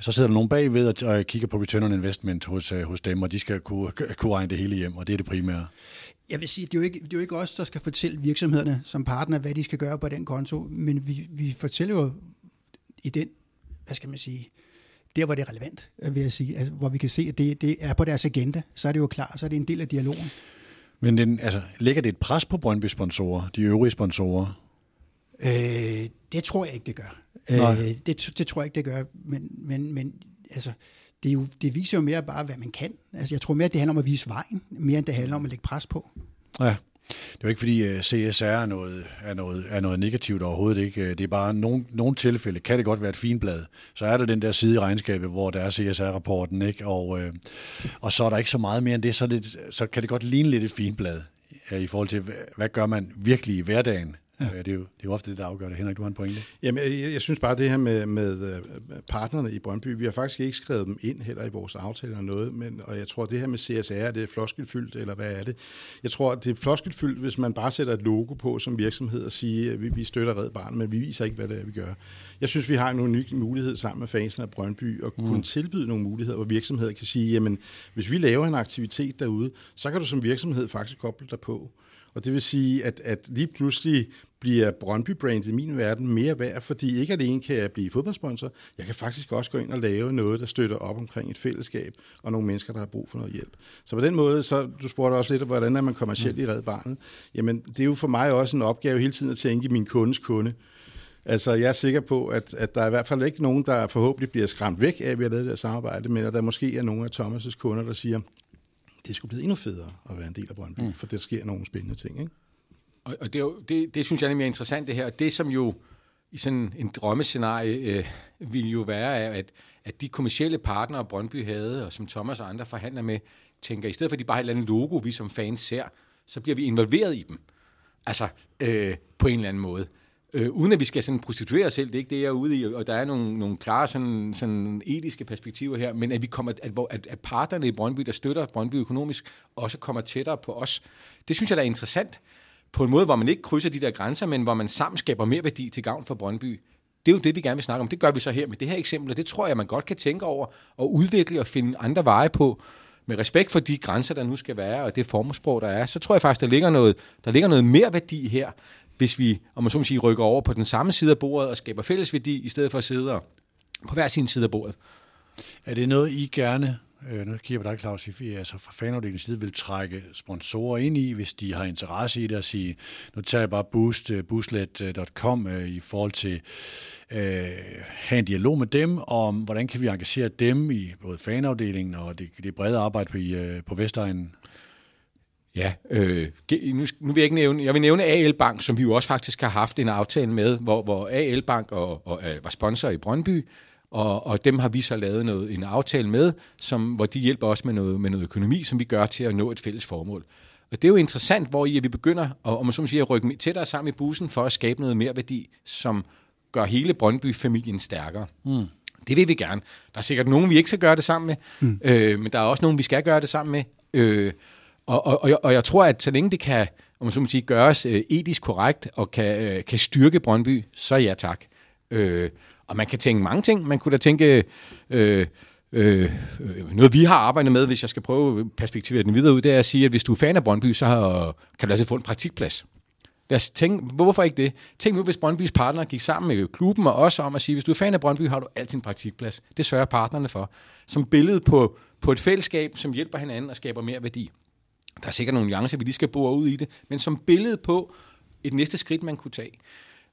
så sidder der nogen bagved og kigger på return on investment hos, øh, hos dem, og de skal kunne, kunne regne det hele hjem, og det er det primære. Jeg vil sige, det er, jo ikke, det er jo ikke os, der skal fortælle virksomhederne som partner, hvad de skal gøre på den konto, men vi, vi fortæller jo i den, hvad skal man sige, der hvor det er relevant, vil jeg sige, altså, hvor vi kan se, at det, det er på deres agenda, så er det jo klar, så er det en del af dialogen. Men den, altså, lægger det et pres på Brøndby-sponsorer, de øvrige sponsorer? Øh, det tror jeg ikke, det gør. Øh, det, det tror jeg ikke, det gør, men, men, men altså, det, er jo, det viser jo mere bare, hvad man kan. Altså, jeg tror mere, det handler om at vise vejen, mere end det handler om at lægge pres på. Ja. Det er jo ikke fordi øh, CSR er noget, er, noget, er noget negativt overhovedet ikke. Øh, det er bare nogle, nogle tilfælde, kan det godt være et fint blad. Så er der den der side i regnskabet, hvor der er CSR-rapporten, ikke? Og, øh, og så er der ikke så meget mere end det, så, det, så kan det godt ligne lidt et fint blad i forhold til, hvad gør man virkelig i hverdagen Ja. Øh, det, er jo, det er jo ofte det, der afgør det. Henrik, du har en pointe. Jamen, jeg, jeg synes bare, det her med, med øh, partnerne i Brøndby, vi har faktisk ikke skrevet dem ind heller i vores aftaler eller noget, men, og jeg tror, det her med CSR, det er floskelfyldt, eller hvad er det? Jeg tror, det er floskelfyldt, hvis man bare sætter et logo på som virksomhed og siger, at vi, vi støtter Red Barn, men vi viser ikke, hvad det er, vi gør. Jeg synes, vi har en unik mulighed sammen med fansen af Brøndby at kunne mm. tilbyde nogle muligheder, hvor virksomheder kan sige, jamen, hvis vi laver en aktivitet derude, så kan du som virksomhed faktisk koble dig på. Og det vil sige, at, at lige pludselig bliver Brøndby Brand i min verden mere værd, fordi ikke alene kan jeg blive fodboldsponsor, jeg kan faktisk også gå ind og lave noget, der støtter op omkring et fællesskab og nogle mennesker, der har brug for noget hjælp. Så på den måde, så du spurgte også lidt, hvordan er man kommercielt i Red Barnet? Jamen, det er jo for mig også en opgave hele tiden at tænke i min kundes kunde. Altså, jeg er sikker på, at, at der er i hvert fald ikke nogen, der forhåbentlig bliver skræmt væk af, at vi har lavet det her samarbejde, men at der måske er nogle af Thomas' kunder, der siger, det skulle blive endnu federe at være en del af Brøndby, mm. for der sker nogle spændende ting. Ikke? Og, og det, er jo, det, det synes jeg er mere interessant det her. Det som jo i sådan en drømmescenarie øh, ville jo være, at, at de kommersielle partnere, Brøndby havde, og som Thomas og andre forhandler med, tænker, i stedet for at de bare har et eller andet logo, vi som fans ser, så bliver vi involveret i dem. Altså, øh, på en eller anden måde. Øh, uden at vi skal sådan prostituere os selv, det er ikke det, jeg er ude i, og der er nogle, nogle klare sådan, sådan etiske perspektiver her, men at vi kommer, at, at, at parterne i Brøndby, der støtter Brøndby økonomisk, også kommer tættere på os. Det synes jeg, der er interessant på en måde, hvor man ikke krydser de der grænser, men hvor man sammen skaber mere værdi til gavn for Brøndby. Det er jo det, vi gerne vil snakke om. Det gør vi så her med det her eksempel, og det tror jeg, man godt kan tænke over og udvikle og finde andre veje på, med respekt for de grænser, der nu skal være, og det formsprog, der er, så tror jeg faktisk, der ligger noget, der ligger noget mere værdi her, hvis vi, om man så må sige, rykker over på den samme side af bordet og skaber fælles værdi, i stedet for at sidde på hver sin side af bordet. Er det noget, I gerne øh, nu kigger jeg på dig, Claus, I altså fra fanafdelingens side vil trække sponsorer ind i, hvis de har interesse i det, og sige, nu tager jeg bare boost, øh, boostlet.com øh, i forhold til øh, have en dialog med dem om, hvordan kan vi engagere dem i både fanafdelingen og det, det brede arbejde på, øh, på Vestegnen. Ja, øh, nu, nu vil jeg ikke nævne, jeg vil nævne AL Bank, som vi jo også faktisk har haft en aftale med, hvor, hvor AL Bank og, og, øh, var sponsor i Brøndby, og, og dem har vi så lavet noget, en aftale med, som, hvor de hjælper os med noget, med noget økonomi, som vi gør til at nå et fælles formål. Og det er jo interessant, hvor I, at vi begynder at, om man så må sige, at rykke tættere sammen i bussen for at skabe noget mere værdi, som gør hele Brøndby-familien stærkere. Mm. Det vil vi gerne. Der er sikkert nogen, vi ikke skal gøre det sammen med, mm. øh, men der er også nogen, vi skal gøre det sammen med. Øh, og, og, og, jeg, og jeg tror, at så længe det kan om man så må sige, gøres øh, etisk korrekt og kan, øh, kan styrke Brøndby, så ja tak. Øh, og man kan tænke mange ting. Man kunne da tænke... Øh, Øh, noget vi har arbejdet med, hvis jeg skal prøve at perspektivere den videre ud, det er at sige, at hvis du er fan af Brøndby, så har, kan du altså få en praktikplads. Lad os tænke, hvorfor ikke det? Tænk nu, hvis Brøndbys partner gik sammen med klubben og også om at sige, hvis du er fan af Brøndby, har du altid en praktikplads. Det sørger partnerne for. Som billede på, på et fællesskab, som hjælper hinanden og skaber mere værdi. Der er sikkert nogle nuancer, vi lige skal bore ud i det, men som billede på et næste skridt, man kunne tage.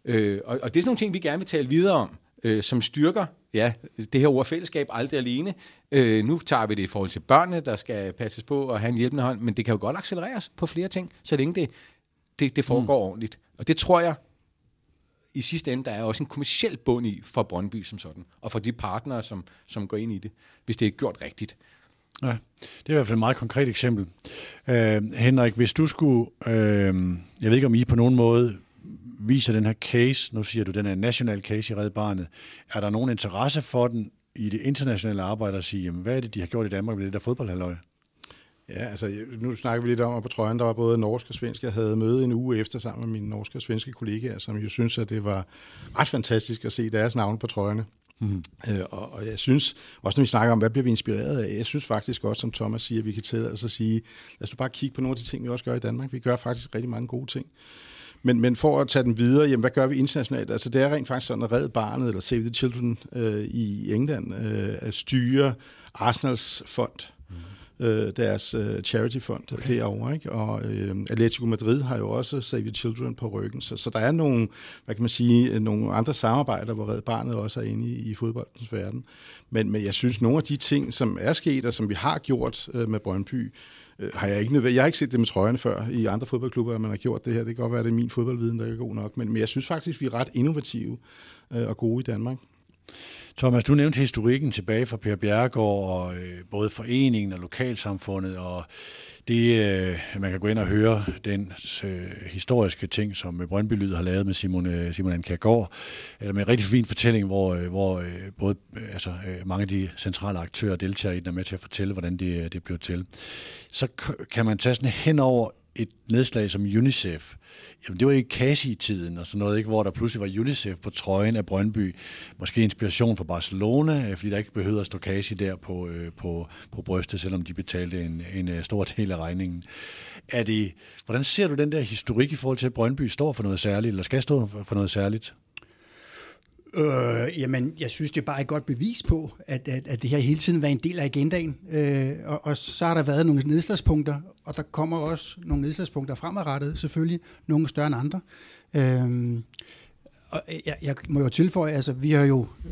Øh, og, og det er sådan nogle ting, vi gerne vil tale videre om. øh, som styrker ja, det her ord fællesskab aldrig alene. Øh, nu tager vi det i forhold til børnene, der skal passes på og have en hjælpende hånd, men det kan jo godt accelereres på flere ting, så længe det, det, det foregår mm. ordentligt. Og det tror jeg, i sidste ende, der er også en kommersiel bund i for Brøndby som sådan, og for de partnere, som, som går ind i det, hvis det er gjort rigtigt. Ja, det er i hvert fald et meget konkret eksempel. Øh, Henrik, hvis du skulle, øh, jeg ved ikke om I på nogen måde viser den her case, nu siger du, den er en national case i Red Barnet, er der nogen interesse for den i det internationale arbejde at sige, jamen, hvad er det, de har gjort i Danmark med det der fodboldhalvøje? Ja, altså nu snakker vi lidt om, at på trøjen der var både norsk og svensk. Jeg havde møde en uge efter sammen med mine norske og svenske kollegaer, som jo synes, at det var ret fantastisk at se deres navn på trøjerne. Mm. Øh, og, og jeg synes, også når vi snakker om, hvad bliver vi inspireret af, jeg synes faktisk også, som Thomas siger, at vi kan tælle os at sige, lad os bare kigge på nogle af de ting, vi også gør i Danmark. Vi gør faktisk rigtig mange gode ting. Men, men for at tage den videre, jamen, hvad gør vi internationalt? Altså, det er rent faktisk sådan, at Red Barnet, eller Save the Children øh, i England, øh, styrer Arsenals fond øh, deres øh, charity-fond okay. derovre. Ikke? Og øh, Atletico Madrid har jo også Save Your Children på ryggen. Så, så der er nogle, hvad kan man sige, nogle andre samarbejder, hvor Red Barnet også er inde i, i fodboldens verden. Men, men jeg synes, nogle af de ting, som er sket, og som vi har gjort øh, med Brøndby, øh, har jeg ikke nødvendigt. Jeg har ikke set det med trøjerne før i andre fodboldklubber, at man har gjort det her. Det kan godt være, at det er min fodboldviden, der er god nok. Men, men jeg synes faktisk, vi er ret innovative øh, og gode i Danmark. Thomas, du nævnte historikken tilbage fra Per Bjergård og øh, både foreningen og lokalsamfundet, og det, øh, man kan gå ind og høre den øh, historiske ting, som øh, Brøndby Lyd har lavet med Simon, øh, Simon Ankergaard, eller med en rigtig fin fortælling, hvor, øh, hvor øh, både øh, altså, øh, mange af de centrale aktører deltager i den, er med til at fortælle, hvordan det, øh, det blev til. Så kan man tage sådan hen over et nedslag som UNICEF, Jamen, det var i Kasi-tiden og sådan noget, ikke? hvor der pludselig var UNICEF på trøjen af Brøndby. Måske inspiration fra Barcelona, øh, fordi der ikke behøvede at stå Kasi der på, øh, på, på brystet, selvom de betalte en, en øh, stor del af regningen. Er det, hvordan ser du den der historik i forhold til, at Brøndby står for noget særligt, eller skal stå for noget særligt? Øh, jamen, jeg synes, det er bare et godt bevis på, at, at, at det her hele tiden var en del af agendaen. Øh, og, og så har der været nogle nedslagspunkter, og der kommer også nogle nedslagspunkter fremadrettet, selvfølgelig, nogle større end andre. Øh, og jeg, jeg må jo tilføje, altså vi har jo øh,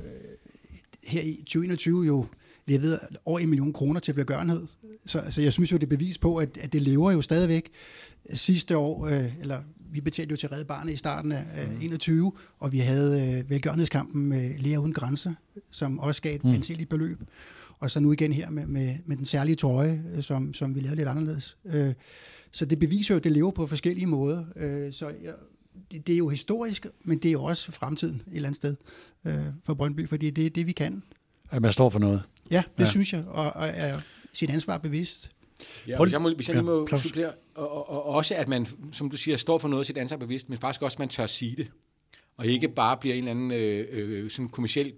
her i 2021 jo leveret over en million kroner til velgørenhed. Så altså, jeg synes jo, det er bevis på, at, at det lever jo stadigvæk. Sidste år, øh, eller vi betalte jo til Red Barnet i starten af mm. 21, og vi havde øh, velgørenhedskampen med Læger Uden Grænse, som også gav et mm. anseligt beløb. Og så nu igen her med, med, med den særlige trøje, øh, som, som vi lavede lidt anderledes. Øh, så det beviser jo, at det lever på forskellige måder. Øh, så ja, det, det er jo historisk, men det er jo også fremtiden et eller andet sted øh, for Brøndby, fordi det er det, vi kan. At man står for noget. Ja, det ja. synes jeg, og, og er sit ansvar bevidst. Ja, hvis jeg, må, hvis jeg lige må ja, supplere, og, og, og også at man, som du siger, står for noget sit ansvar bevidst, men faktisk også, at man tør sige det, og ikke bare bliver en eller anden øh, øh, sådan kommersiel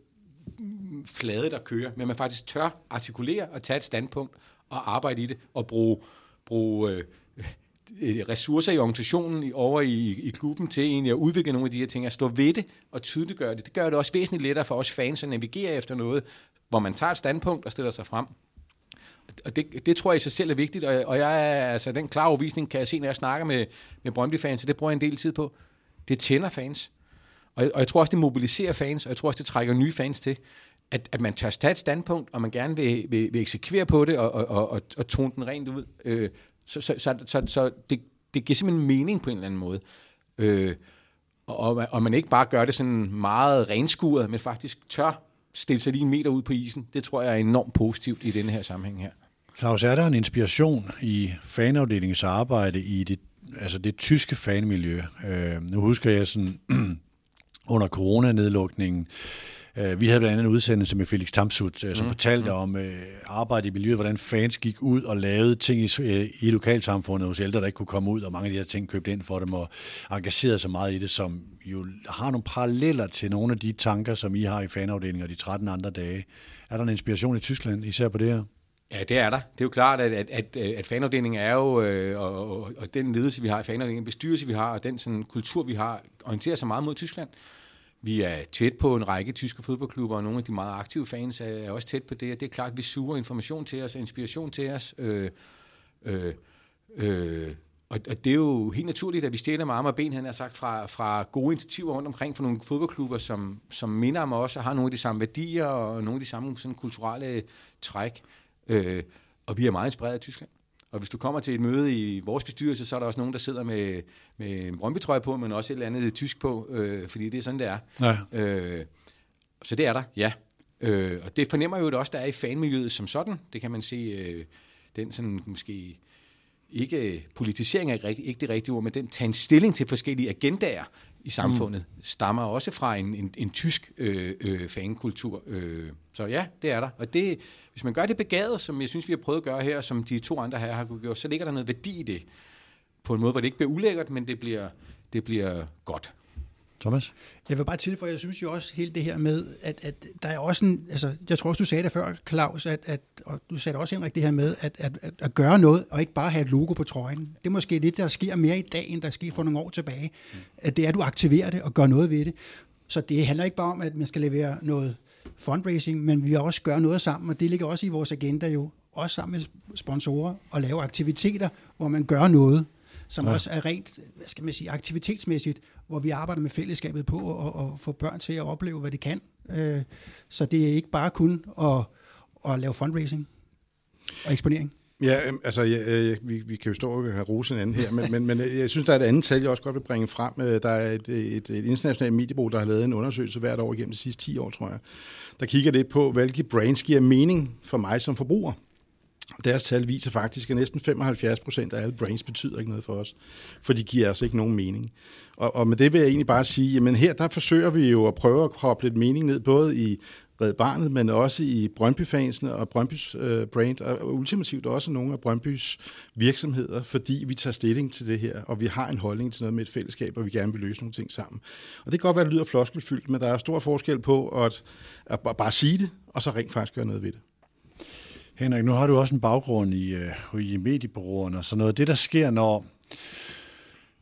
flade, der kører, men man faktisk tør artikulere og tage et standpunkt og arbejde i det, og bruge, bruge øh, øh ressourcer i organisationen over i, i klubben til egentlig at udvikle nogle af de her ting, at stå ved det og tydeliggøre det. Det gør det også væsentligt lettere for os fans at navigere efter noget, hvor man tager et standpunkt og stiller sig frem og det, det tror jeg i sig selv er vigtigt, og, og jeg er, altså, den klare overvisning kan jeg se, når jeg snakker med, med Brøndby-fans, så det bruger jeg en del tid på. Det tænder fans. Og, og jeg tror også, det mobiliserer fans, og jeg tror også, det trækker nye fans til, at, at man tør tage et standpunkt, og man gerne vil, vil, vil eksekvere på det, og, og, og, og tone den rent ud. Øh, så så, så, så, så det, det giver simpelthen mening på en eller anden måde. Øh, og, og man ikke bare gør det sådan meget renskuret, men faktisk tør stille sig lige en meter ud på isen. Det tror jeg er enormt positivt i denne her sammenhæng her. Claus, er der en inspiration i fanafdelingens arbejde i det, altså det tyske fanmiljø? Øh, nu husker jeg sådan under coronanedlukningen, vi havde blandt andet en udsendelse med Felix Tamsut, øh, som mm. fortalte mm. om øh, arbejde i miljøet, hvordan fans gik ud og lavede ting i, øh, i lokalsamfundet hos ældre, der ikke kunne komme ud, og mange af de her ting købte ind for dem og engagerede sig meget i det, som jo har nogle paralleller til nogle af de tanker, som I har i fanafdelingen og de 13 andre dage. Er der en inspiration i Tyskland, især på det her? Ja, det er der. Det er jo klart, at, at, at, at fanafdelingen er jo, øh, og, og, og den ledelse, vi har i fanafdelingen, bestyrelse, vi har, og den sådan, kultur, vi har, orienterer sig meget mod Tyskland. Vi er tæt på en række tyske fodboldklubber, og nogle af de meget aktive fans er også tæt på det, og det er klart, at vi suger information til os, inspiration til os, øh, øh, øh, og, og det er jo helt naturligt, at vi stjæler med arme og ben, han har sagt, fra, fra gode initiativer rundt omkring for nogle fodboldklubber, som, som minder om os og har nogle af de samme værdier og nogle af de samme sådan, kulturelle træk. Øh, og vi er meget inspireret af Tyskland. Og hvis du kommer til et møde i vores bestyrelse, så er der også nogen, der sidder med, med en brøndby på, men også et eller andet tysk på, øh, fordi det er sådan, det er. Ja. Øh, så det er der, ja. Øh, og det fornemmer jo også, der er i fanmiljøet som sådan. Det kan man se, øh, den sådan måske ikke politisering er ikke, ikke det rigtige ord, men den tager en stilling til forskellige agendaer i samfundet, mm. stammer også fra en, en, en tysk øh, øh, fankultur. Øh. Så ja, det er der. Og det, hvis man gør det begavet, som jeg synes, vi har prøvet at gøre her, som de to andre her har gjort, så ligger der noget værdi i det. På en måde, hvor det ikke bliver ulækkert, men det bliver, det bliver godt. Thomas? Jeg vil bare tilføje, jeg synes jo også helt det her med, at, at der er også en, altså jeg tror også, du sagde det før, Claus, at, at, og du sagde det også, Henrik, det her med at, at, at, at gøre noget, og ikke bare have et logo på trøjen. Det er måske det, der sker mere i dag, end der sker for nogle år tilbage. At det er, at du aktiverer det og gør noget ved det. Så det handler ikke bare om, at man skal levere noget fundraising, men vi også gøre noget sammen, og det ligger også i vores agenda jo, også sammen med sponsorer, og lave aktiviteter, hvor man gør noget, som ja. også er rent, hvad skal man sige, aktivitetsmæssigt, hvor vi arbejder med fællesskabet på at, at få børn til at opleve, hvad de kan. Øh, så det er ikke bare kun at, at lave fundraising og eksponering. Ja, øhm, altså, ja, øh, vi, vi kan jo stå og have rose anden her, men, men, men øh, jeg synes, der er et andet tal, jeg også godt vil bringe frem. Øh, der er et, et, et internationalt mediebrug, der har lavet en undersøgelse hvert år igennem de sidste 10 år, tror jeg, der kigger lidt på, hvilke brands giver mening for mig som forbruger. Deres tal viser faktisk, at næsten 75 procent af alle brains betyder ikke noget for os, for de giver os ikke nogen mening. Og, og med det vil jeg egentlig bare sige, jamen her der forsøger vi jo at prøve at koble lidt mening ned, både i Red Barnet, men også i Brøndby-fansene og Brøndbys øh, brand, og ultimativt også nogle af Brøndbys virksomheder, fordi vi tager stilling til det her, og vi har en holdning til noget med et fællesskab, og vi gerne vil løse nogle ting sammen. Og det kan godt være, at det lyder floskelfyldt, men der er stor forskel på at, at bare sige det, og så rent faktisk gøre noget ved det. Henrik, nu har du også en baggrund i, øh, i mediebureauerne og sådan noget. Det, der sker, når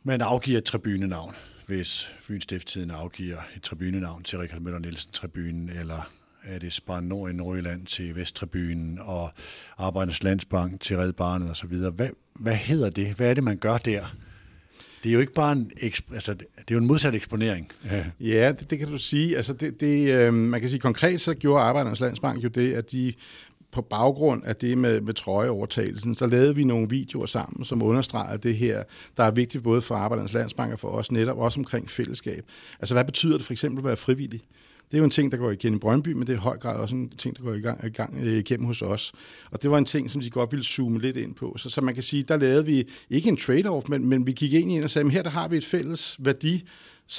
man afgiver et tribunenavn, hvis Fyns Stifttiden afgiver et tribunenavn til Richard Møller Nielsen tribunen, eller er det Spar Nord i Nordjylland til Vesttribunen, og Arbejdernes Landsbank til Red Barnet osv. Hvad, hvad hedder det? Hvad er det, man gør der? Det er jo ikke bare en, altså, det er jo en modsat eksponering. Ja, ja det, det kan du sige. Altså, det, det, øh, man kan sige konkret, så gjorde Arbejdernes Landsbank jo det, at de på baggrund af det med, med trøjeovertagelsen, så lavede vi nogle videoer sammen, som understreger det her, der er vigtigt både for Arbejdernes Landsbank og for os netop, også omkring fællesskab. Altså hvad betyder det for eksempel at være frivillig? Det er jo en ting, der går igen i Brøndby, men det er i høj grad også en ting, der går i gang, i gang øh, igennem hos os. Og det var en ting, som de godt ville zoome lidt ind på. Så, så man kan sige, der lavede vi ikke en trade-off, men, men vi gik ind i og sagde, at her der har vi et fælles værdi,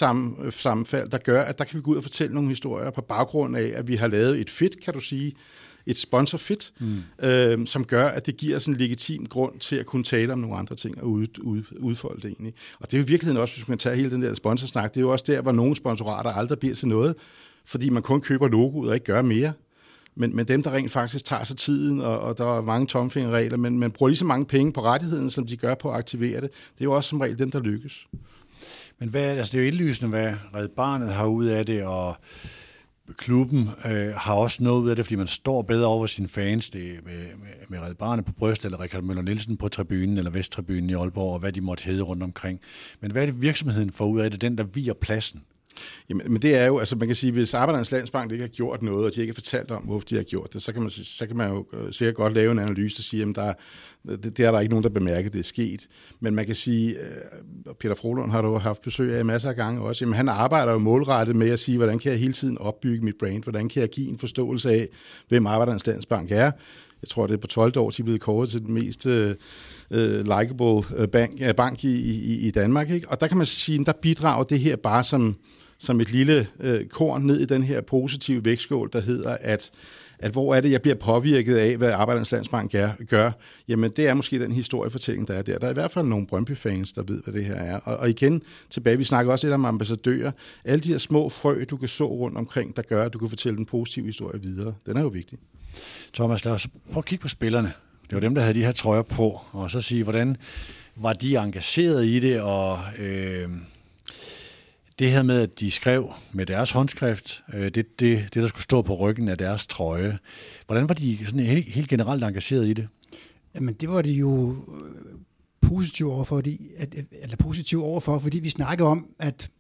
øh, sammenfald, der gør, at der kan vi gå ud og fortælle nogle historier på baggrund af, at vi har lavet et fit, kan du sige, et sponsor fit, mm. øh, som gør, at det giver os en legitim grund til at kunne tale om nogle andre ting og ud, ud, udfolde det egentlig. Og det er jo i virkeligheden også, hvis man tager hele den der sponsorsnak, det er jo også der, hvor nogle sponsorater aldrig bliver til noget, fordi man kun køber logoet og ikke gør mere. Men, men dem, der rent faktisk tager sig tiden, og, og der er mange tomfingerregler, men man bruger lige så mange penge på rettigheden, som de gør på at aktivere det, det er jo også som regel dem, der lykkes. Men hvad, altså det er jo indlysende, hvad Red Barnet har ud af det, og klubben øh, har også noget ud af det, fordi man står bedre over sine fans, det med, med, med Red Barne på bryst, eller Richard Møller Nielsen på tribunen, eller Vesttribunen i Aalborg, og hvad de måtte hedde rundt omkring. Men hvad er det virksomheden får ud af det, den der viger pladsen? Jamen, men det er jo, altså man kan sige, hvis Arbejdernes Landsbank ikke har gjort noget, og de ikke har fortalt om, hvorfor de har gjort det, så kan man, så kan man jo øh, sikkert godt lave en analyse, og sige, at der, det, det er der ikke nogen, der bemærker, det er sket. Men man kan sige, øh, og Peter Frohlund har du haft besøg af masser af gange også, jamen han arbejder jo målrettet med at sige, hvordan kan jeg hele tiden opbygge mit brand, hvordan kan jeg give en forståelse af, hvem Arbejdernes Landsbank er. Jeg tror, det er på 12 år, de er blevet kåret til den mest øh, Øh, likable øh, bank, øh, bank i, i, i Danmark. Ikke? Og der kan man sige, at der bidrager det her bare som, som et lille øh, korn ned i den her positive vægtskål, der hedder, at at hvor er det, jeg bliver påvirket af, hvad Arbejdernes Landsbank gør, gør, jamen det er måske den historiefortælling, der er der. Der er i hvert fald nogle Brøndby-fans, der ved, hvad det her er. Og, og igen, tilbage, vi snakker også lidt om ambassadører. Alle de her små frø, du kan så rundt omkring, der gør, at du kan fortælle den positive historie videre. Den er jo vigtig. Thomas, lad os prøve at kigge på spillerne. Det var dem, der havde de her trøjer på, og så sige, hvordan var de engageret i det, og øh, det her med, at de skrev med deres håndskrift, øh, det, det, det, der skulle stå på ryggen af deres trøje. Hvordan var de sådan helt, helt generelt engageret i det? Jamen, det var de jo øh, positiv over for, fordi, at, eller positiv over for, fordi vi snakker om, at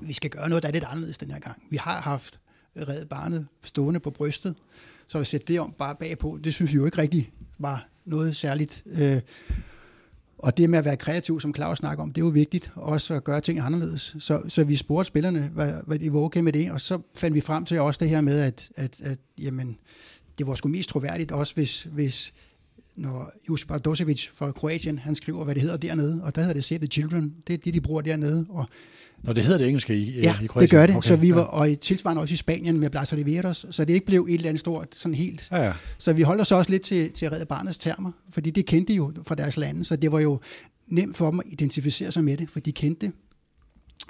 vi skal gøre noget, der er lidt anderledes den her gang. Vi har haft Red Barnet stående på brystet, så at sætte det om bare bagpå, det synes vi jo ikke rigtig var noget særligt. Øh, og det med at være kreativ, som Claus snakker om, det er jo vigtigt, også at gøre ting anderledes. Så, så vi spurgte spillerne, hvad, hvad de var okay med det, og så fandt vi frem til også det her med, at, at, at jamen, det var sgu mest troværdigt også, hvis, hvis når Josip Bardosevic fra Kroatien, han skriver, hvad det hedder dernede, og der hedder det Save the Children. Det er det, de bruger dernede. Og, når det hedder det engelske i, ja, i det Kroatien? gør det. Okay, så vi var, ja. og i tilsvarende også i Spanien med Blas Riveros, så det ikke blev et eller andet stort, sådan helt. Ja, ja. Så vi holdt os også lidt til, til Redde Barnets termer, fordi det kendte de jo fra deres lande, så det var jo nemt for dem at identificere sig med det, for de kendte det.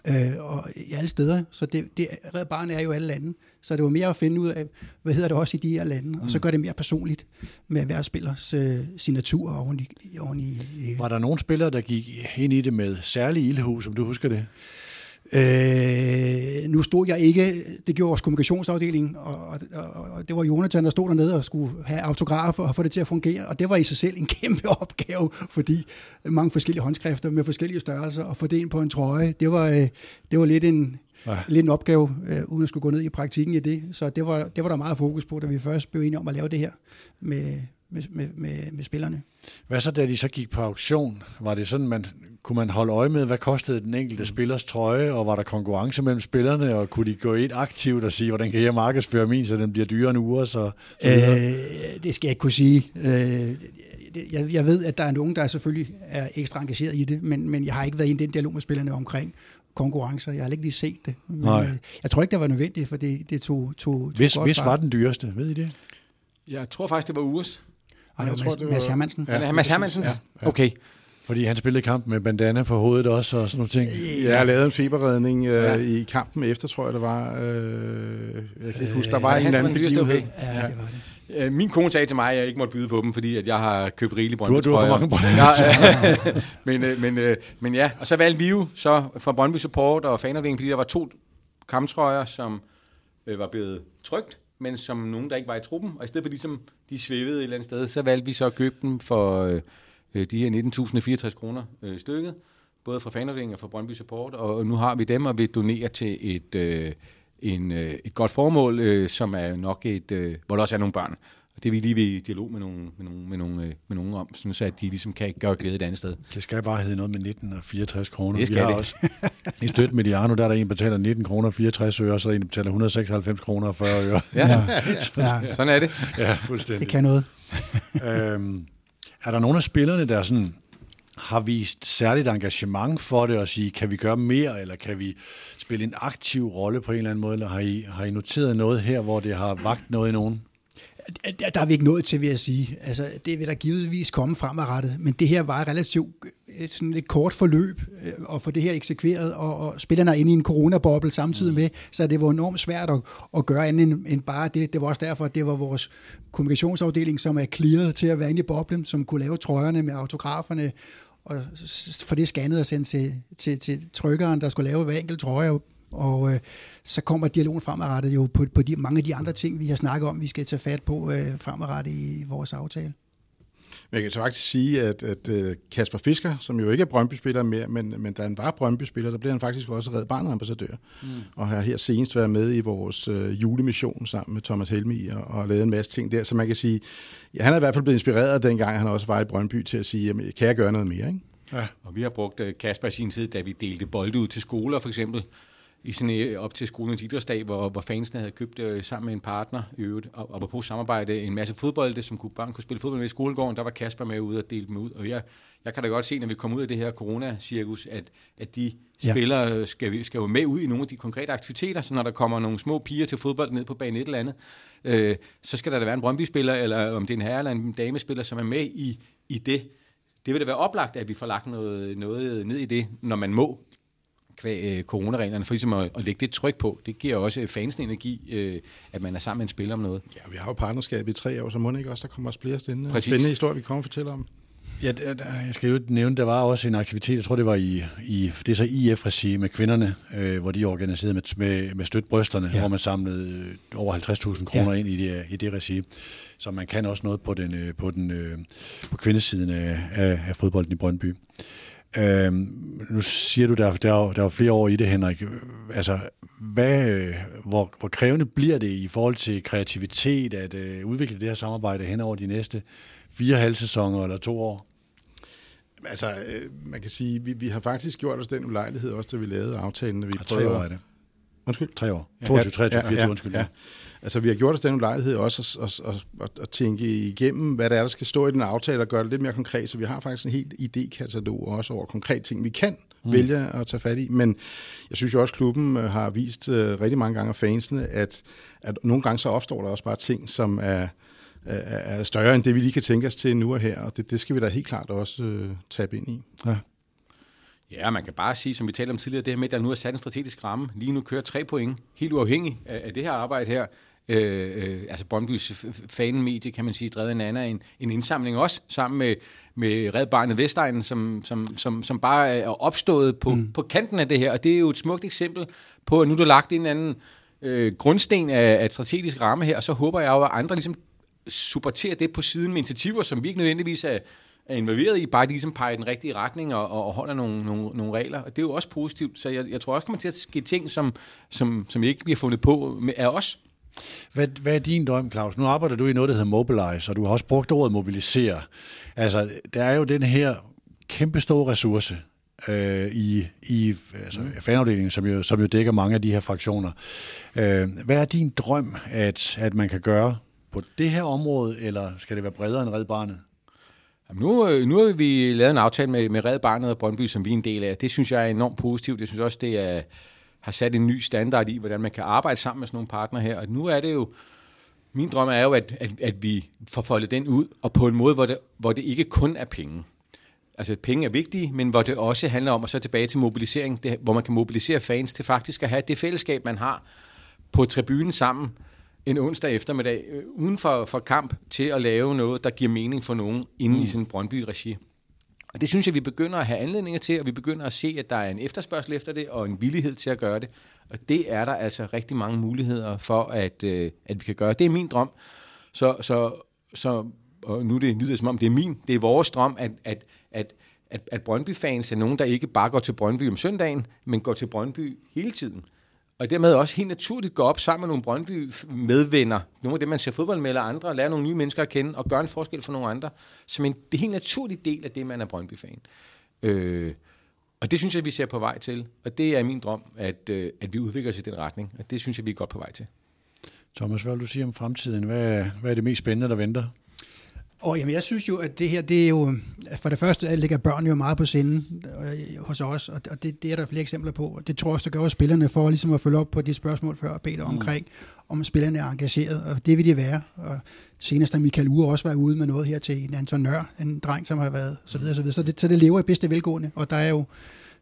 Øh, og i alle steder, så det, det, Red Barnet er jo alle lande, så det var mere at finde ud af, hvad hedder det også i de her lande, og så gør det mere personligt med hver spillers øh, signatur oven i, oven i, i Var der nogle spillere, der gik ind i det med særlig ildhus, som du husker det? Øh, nu stod jeg ikke, det gjorde vores kommunikationsafdeling, og, og, og, det var Jonathan, der stod dernede og skulle have autografer og få det til at fungere, og det var i sig selv en kæmpe opgave, fordi mange forskellige håndskrifter med forskellige størrelser, og få det ind på en trøje, det var, øh, det var lidt en, Ja. lidt en opgave, øh, uden at skulle gå ned i praktikken i det, så det var, det var der meget fokus på, da vi først blev enige om at lave det her med, med, med, med, med spillerne. Hvad så, da de så gik på auktion? Var det sådan, man, kunne man holde øje med, hvad kostede den enkelte spillers trøje, og var der konkurrence mellem spillerne, og kunne de gå ind aktivt og sige, hvordan kan jeg markedsføre min, så den bliver dyrere en uge, så, så? Øh, det skal jeg ikke kunne sige. Øh, jeg, jeg ved, at der er nogen, der selvfølgelig er ekstra engageret i det, men, men jeg har ikke været i den dialog med spillerne omkring konkurrencer. Jeg har ikke lige set det. Men, Nej. øh, jeg tror ikke, det var nødvendigt, for det, det tog, tog, tog Hvis, godt hvis var den dyreste, ved I det? Jeg tror faktisk, det var Ures. Ej, det Jeg var tror, Mads, det var- Mads Hermansen. Ja, ja, Mads Hermansen? Ja, ja. Okay. Fordi han spillede kamp med bandana på hovedet også, og sådan nogle ting. Ja, jeg lavede en feberredning øh, Ja. ja. i kampen efter, tror jeg, det var. Øh, jeg kan ikke huske, der var ja, en eller anden begivenhed. okay. Ja, det var det. Øh, Min kone sagde til mig, at jeg ikke måtte byde på dem, fordi at jeg har købt rigeligt Du har- Brøndby du har for mange Brøndby- ja, men, øh, men, øh, men ja, og så valgte vi jo så fra Brøndby Support og fanafdelingen, fordi der var to kamptrøjer, som øh, var blevet trygt, men som nogen, der ikke var i truppen. Og i stedet for ligesom de svævede et eller andet sted, så valgte vi så at købe dem for øh, øh de her 19.064 kroner øh, stykket, både fra fanafdelingen og fra Brøndby Support, og nu har vi dem og vi donerer til et, øh, en, øh, et godt formål, øh, som er nok et, øh, hvor der også er nogle børn. Og det er vi lige ved i dialog med nogle, med nogle, med nogle, øh, med nogle om, sådan så at de ligesom kan gøre glæde et andet sted. Det skal bare hedde noget med 19 og 64 kroner. Det skal Vi har det. også i støtte Mediano, der er der en, der betaler 19 kroner og 64 øre, og så er der en, der betaler 196 kroner og 40 øre. Ja, Ja, ja. sådan er det. Ja, det fuldstændig. kan noget. øhm, er der nogle af spillerne, der sådan har vist særligt engagement for det og sige, kan vi gøre mere, eller kan vi spille en aktiv rolle på en eller anden måde, eller har I, har I noteret noget her, hvor det har vagt noget i nogen? Der, der er vi ikke nået til, vil jeg sige. Altså, det vil der givetvis komme fremadrettet, men det her var relativt sådan et kort forløb øh, at få det her eksekveret, og, og spillerne er inde i en coronaboble samtidig med, så det var enormt svært at, at gøre andet end, end bare det. Det var også derfor, at det var vores kommunikationsafdeling, som er clearet til at være inde i boblen, som kunne lave trøjerne med autograferne, og få det scannet og sendt til, til, til trykkeren, der skulle lave hver enkelt trøje, og øh, så kommer dialogen fremadrettet jo på, på de, mange af de andre ting, vi har snakket om, vi skal tage fat på øh, fremadrettet i vores aftale. Men jeg kan så faktisk sige, at, at øh, Kasper Fisker, som jo ikke er Brøndby-spiller mere, men, men da han var Brøndby-spiller, der blev han faktisk også Red Barnet ambassadør. Mm. Og har her senest været med i vores øh, julemission sammen med Thomas Helmi og, og lavet en masse ting der. Så man kan sige, ja, han er i hvert fald blevet inspireret dengang, han også var i Brøndby til at sige, jamen, kan jeg gøre noget mere? Ikke? Ja. Og vi har brugt øh, Kasper i sin tid, da vi delte bolde ud til skoler for eksempel, i sådan øh, op til skolens idrætsdag, hvor, hvor fansene havde købt øh, sammen med en partner i øvrigt, og, og på samarbejde en masse fodbolde, som kunne, børn kunne spille fodbold med i skolegården. Der var Kasper med ude og dele dem ud. Og jeg, jeg kan da godt se, når vi kommer ud af det her corona-cirkus, at, at de Ja. spillere skal, skal jo med ud i nogle af de konkrete aktiviteter, så når der kommer nogle små piger til fodbold ned på banen et eller andet, øh, så skal der da være en Brøndby-spiller, eller om det er en herre eller en damespiller, som er med i, i det. Det vil da være oplagt, at vi får lagt noget, noget ned i det, når man må kvæg øh, coronareglerne, for ligesom at, at lægge det tryk på. Det giver også fansene energi, øh, at man er sammen med en spiller om noget. Ja, vi har jo partnerskab i tre år, så må det ikke også, der kommer også flere spændende, Præcis. spændende historier, vi kommer og fortælle om. Ja, jeg skal jo nævne, der var også en aktivitet, jeg tror det var i, i det er så IF-regi med kvinderne, øh, hvor de organiserede med, med, med støt brysterne, ja. hvor man samlede øh, over 50.000 kroner ja. ind i det, i det regi. Så man kan også noget på den øh, på den øh, på kvindesiden af, af, af fodbolden i Brøndby. Øh, nu siger du, der, der, er, der er flere år i det, Henrik. Altså, hvad, hvor, hvor krævende bliver det i forhold til kreativitet at øh, udvikle det her samarbejde hen over de næste fire halvsæsoner eller to år? Altså, øh, man kan sige, vi, vi har faktisk gjort os den ulejlighed, også da vi lavede aftalen. Når vi ja, tre år er det. Undskyld? Tre år. 22, 23, 24, ja, ja, undskyld. Ja. Altså, vi har gjort os den ulejlighed også at, at, at, at, tænke igennem, hvad der er, der skal stå i den aftale, og gøre det lidt mere konkret. Så vi har faktisk en helt idékatalog også over konkrete ting, vi kan mm. vælge at tage fat i. Men jeg synes jo også, at klubben øh, har vist uh, rigtig mange gange af fansene, at, at nogle gange så opstår der også bare ting, som er, er større end det, vi lige kan tænke os til nu og her. Og det, det skal vi da helt klart også uh, tabe ind i. Ja. Ja, man kan bare sige, som vi talte om tidligere, det her med, at der nu er sat en strategisk ramme. Lige nu kører tre point, helt uafhængig af, af det her arbejde her. Øh, øh, altså Brøndbys fanmedie, kan man sige, drevet en anden en, en indsamling også, sammen med, med Red Barnet Vestegnen, som, som, som, som bare er opstået på, mm. på kanten af det her. Og det er jo et smukt eksempel på, at nu der lagt en anden øh, grundsten af, af strategisk ramme her, og så håber jeg jo, at andre ligesom supporterer det på siden med initiativer, som vi ikke nødvendigvis er, er involveret i, bare de ligesom peger i den rigtige retning og, og holder nogle, nogle, nogle regler. Og det er jo også positivt. Så jeg, jeg tror også, kommer til at ske ting, som, som, som ikke bliver fundet på med, af os. Hvad, hvad er din drøm, Claus? Nu arbejder du i noget, der hedder Mobilize, og du har også brugt ordet mobilisere. Altså, der er jo den her kæmpe store ressource øh, i, i altså, mm. fanafdelingen, som jo, som jo dækker mange af de her fraktioner. Øh, hvad er din drøm, at, at man kan gøre på det her område, eller skal det være bredere end Red Barnet? Jamen nu, øh, nu har vi lavet en aftale med, med Red Barnet og Brøndby, som vi er en del af. Det synes jeg er enormt positivt. Jeg synes også, det er, har sat en ny standard i, hvordan man kan arbejde sammen med sådan nogle partnere her. Og nu er det jo, min drøm er jo, at, at, at vi får foldet den ud, og på en måde, hvor det, hvor det ikke kun er penge. Altså penge er vigtige, men hvor det også handler om, at så tilbage til mobilisering, det, hvor man kan mobilisere fans til faktisk at have det fællesskab, man har på tribunen sammen, en onsdag eftermiddag øh, uden for, for kamp til at lave noget, der giver mening for nogen inde mm. i sådan Brøndby-regi. Og det synes jeg, vi begynder at have anledninger til, og vi begynder at se, at der er en efterspørgsel efter det, og en villighed til at gøre det. Og det er der altså rigtig mange muligheder for, at, øh, at vi kan gøre. Det er min drøm. Så, så, så og nu det lyder som om, det er min, det er vores drøm, at, at, at, at, at Brøndby-fans er nogen, der ikke bare går til Brøndby om søndagen, men går til Brøndby hele tiden og dermed også helt naturligt gå op sammen med nogle Brøndby-medvenner, nogle af dem, man ser fodbold med, eller andre, lære nogle nye mennesker at kende, og gøre en forskel for nogle andre, som en det helt naturlig del af det, man er Brøndby-fan. Øh, og det synes jeg, vi ser på vej til, og det er min drøm, at, øh, at vi udvikler os i den retning, og det synes jeg, vi er godt på vej til. Thomas, hvad vil du sige om fremtiden? Hvad, hvad er det mest spændende, der venter? Og jamen, jeg synes jo, at det her, det er jo, for det første ligger børn jo meget på sinden øh, hos os, og det, det er der flere eksempler på. Det tror jeg også, der gør spillerne for ligesom at følge op på de spørgsmål før, Peter, mm. omkring, om spillerne er engageret, og det vil de være. Og senest har Michael Ure også været ude med noget her til en Anton Nør, en dreng, som har været, så videre, så videre. Så det, så det lever i bedste velgående, og der er jo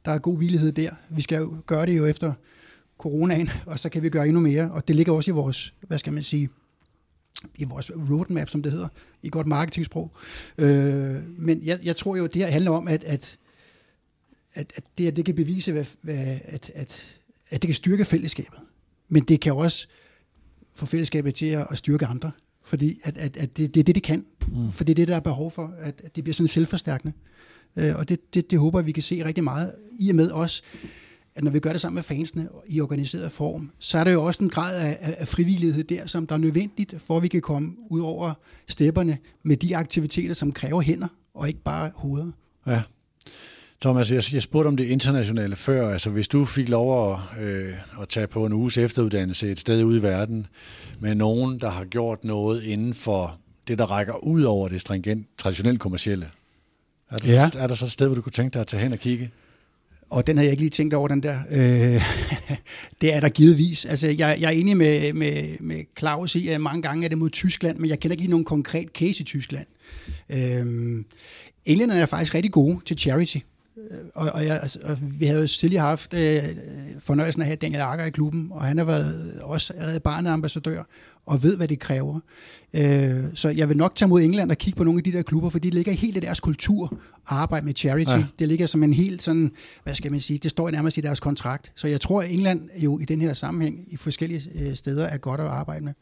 der er god villighed der. Vi skal jo gøre det jo efter coronaen, og så kan vi gøre endnu mere, og det ligger også i vores, hvad skal man sige, i vores roadmap, som det hedder, i godt marketingsprog. Øh, men jeg, jeg tror jo, at det her handler om, at, at, at, at det, at det kan bevise, hvad, hvad, at, at, at det kan styrke fællesskabet. Men det kan også få fællesskabet til at, at styrke andre. Fordi at, at, at det, det er det, det kan. Mm. For det er det, der er behov for, at, at det bliver sådan selvforstærkende. Øh, og det, det, det håber vi kan se rigtig meget i og med os at når vi gør det sammen med fansene i organiseret form, så er der jo også en grad af, af frivillighed der, som der er nødvendigt, for at vi kan komme ud over stepperne med de aktiviteter, som kræver hænder, og ikke bare hoveder. Ja. Thomas, jeg, jeg spurgte om det internationale før. Altså, hvis du fik lov at, øh, at tage på en uges efteruddannelse et sted ude i verden med nogen, der har gjort noget inden for det, der rækker ud over det stringent, traditionelt kommercielle, er der, ja. er der så et sted, hvor du kunne tænke dig at tage hen og kigge? Og den havde jeg ikke lige tænkt over, den der. Øh, det er der givetvis. Altså, jeg, jeg er enig med, med, med Claus i, at mange gange er det mod Tyskland, men jeg kender ikke lige nogen konkret case i Tyskland. Øh, englænderne er faktisk rigtig gode til charity. og, og, jeg, altså, og vi havde jo tidligere haft øh, fornøjelsen af at have Daniel Akker i klubben, og han har været også allerede barneambassadør, og ved, hvad det kræver. Øh, så jeg vil nok tage mod England og kigge på nogle af de der klubber, for de ligger helt i deres kultur at arbejde med charity. Ja. Det ligger som en helt sådan, hvad skal man sige, det står nærmest i deres kontrakt. Så jeg tror, at England jo i den her sammenhæng i forskellige øh, steder er godt at arbejde med.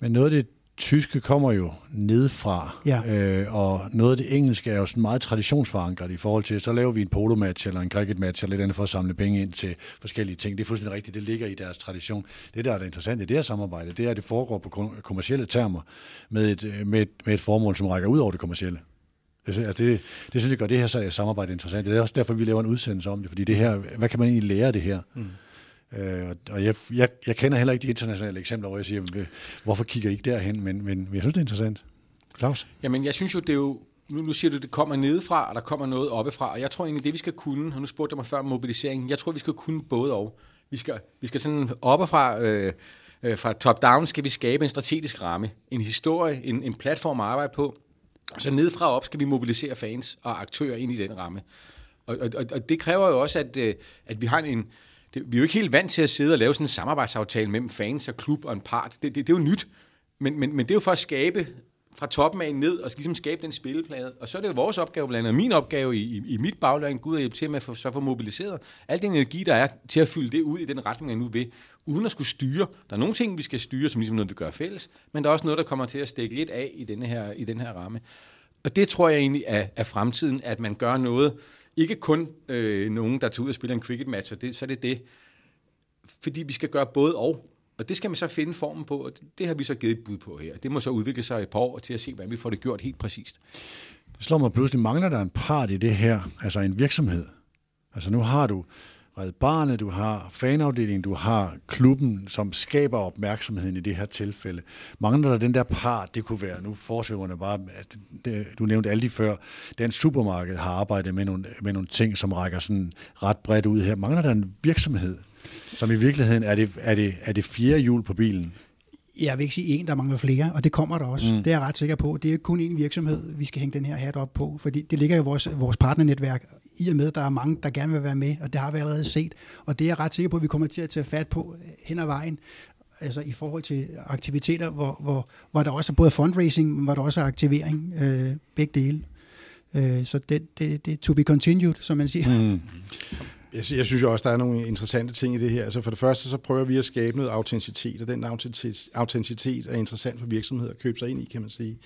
Men noget af det tyske kommer jo nedfra, Ja. øh, og noget af det engelske er jo sådan meget traditionsforankret i forhold til, så laver vi en polomatch eller en cricketmatch eller lidt andet for at samle penge ind til forskellige ting. Det er fuldstændig rigtigt, det ligger i deres tradition. Det, der er det interessante i det her samarbejde, det er, at det foregår på kom- kommercielle termer med et, øh, med, et, med et formål, som rækker ud over det kommercielle. Det, synes- altså det, det synes jeg gør det her samarbejde interessant. Det er også derfor, vi laver en udsendelse om det, fordi det her, hvad kan man egentlig lære af det her? Mm. Øh, og jeg, jeg, jeg kender heller ikke de internationale eksempler, hvor jeg siger, hvorfor kigger I ikke derhen? Men, men, jeg synes, det er interessant. Claus? Jamen, jeg synes jo, det er jo... Nu, nu siger du, det kommer nedefra, og der kommer noget oppefra. Og jeg tror egentlig, det vi skal kunne, og nu spurgte jeg mig før om mobiliseringen, jeg tror, vi skal kunne både og. Vi skal, vi skal sådan oppefra, øh, øh, fra top-down, skal vi skabe en strategisk ramme, en historie, en, en platform at arbejde på. Og så nedefra og op skal vi mobilisere fans og aktører ind i den ramme. Og, og, og- det kræver jo også, at, øh, at vi har en... Det, vi er jo ikke helt vant til at sidde og lave sådan en samarbejdsaftale mellem fans og klub og en part. Det, det, det er jo nyt. Men, men, men det er jo for at skabe fra toppen af ned, og skal ligesom skabe den spilleplade. Og så er det jo vores opgave, blandt andet min opgave i, i, i mit bagland, Gud at hjælpe til med at få, så få mobiliseret al den energi, der er til at fylde det ud i den retning, jeg nu vil, uden at skulle styre. Der er nogle ting, vi skal styre, som ligesom noget, vi gør fælles, men der er også noget, der kommer til at stikke lidt af i, denne her, i den her ramme. Og det tror jeg egentlig er, er fremtiden, at man gør noget, ikke kun øh, nogen, der tager ud og spiller en cricket-match, og det, så er det det, fordi vi skal gøre både og. Og det skal man så finde formen på, og det, har vi så givet et bud på her. Det må så udvikle sig et par år til at se, hvordan vi får det gjort helt præcist. Det slår mig pludselig, mangler der en part i det her, altså en virksomhed. Altså nu har du Red Barnet, du har fanafdelingen, du har klubben, som skaber opmærksomheden i det her tilfælde. Mangler der den der part, det kunne være, nu forsøgerne bare, at det, du nævnte alle de før, den supermarked har arbejdet med nogle, med nogle ting, som rækker sådan ret bredt ud her. Mangler der en virksomhed, som i virkeligheden er det, er det, er det fjerde hjul på bilen? Jeg vil ikke sige en, der mangler flere, og det kommer der også. Mm. Det er jeg ret sikker på. Det er ikke kun en virksomhed, vi skal hænge den her hat op på, fordi det ligger i vores, vores partnernetværk, i og med, at der er mange, der gerne vil være med, og det har vi allerede set. Og det er jeg ret sikker på, at vi kommer til at tage fat på øh, hen ad vejen, altså i forhold til aktiviteter, hvor, hvor, hvor der også er både fundraising, men hvor der også er aktivering, øh, begge dele. Øh, så det, det, det er to be continued, som man siger. Mm. Jeg, sy- jeg synes jo også, der er nogle interessante ting i det her. Altså for det første, så prøver vi at skabe noget autenticitet, og den autenticitet, autenticitet er interessant for virksomheder at købe sig ind i, kan man sige.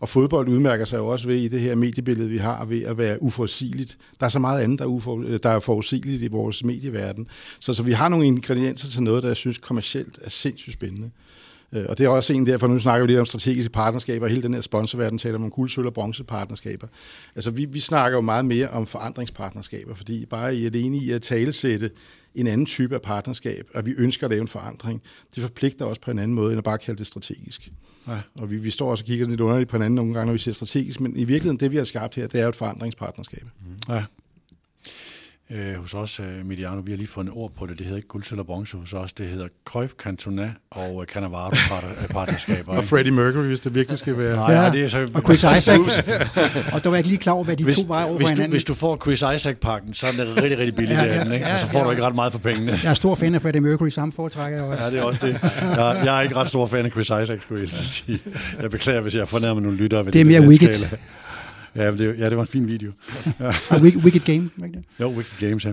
Og fodbold udmærker sig jo også ved i det her mediebillede, vi har, ved at være uforudsigeligt. Der er så meget andet, der er, ufor, der er forudsigeligt i vores medieverden. Så, så vi har nogle ingredienser til noget, der jeg synes kommercielt er sindssygt spændende. Øh, Og det er også en derfor, nu snakker vi lidt om strategiske partnerskaber, og hele den her sponsorverden taler om guld, sølv og bronzepartnerskaber. Altså vi, vi snakker jo meget mere om forandringspartnerskaber, fordi bare I alene i at talesætte en anden type af partnerskab, og vi ønsker at lave en forandring, det forpligter os på en anden måde, end at bare kalde det strategisk. Ja. Og vi, vi står også og kigger lidt underligt på hinanden nogle gange, når vi siger strategisk, men i virkeligheden, det vi har skabt her, det er jo et forandringspartnerskab. Ja. Øh, hos os, øh, Mediano, vi har lige fået en ord på det. Det hedder ikke guld, sølv og bronze hos os. Det hedder Cruyff, Cantona og øh, Cannavaro partner- partnerskaber. Og? Freddie Mercury, hvis det virkelig skal være... Nej, ja. det er så... Og Chris Isaac. og der var jeg ikke lige klar over, hvad de hvis, to var over hvis, for du, hinanden. hvis du får Chris Isaac-pakken, så er den rigtig, rigtig billig, Ja, ja, den, ikke? ja, og så får ja. du ikke ret meget for pengene. Jeg er stor fan af Freddie Mercury, samme foretrækker jeg også. Ja, det er også det. Jeg, jeg er ikke ret stor fan af Chris Isaac, skulle jeg sige. Jeg beklager, hvis jeg fornærmer nogle lyttere. ved Det er mere Wicked. Ja, det, ja, det var en fin video. Wicked Game. ikke det? Jo, Wicked Games, ja.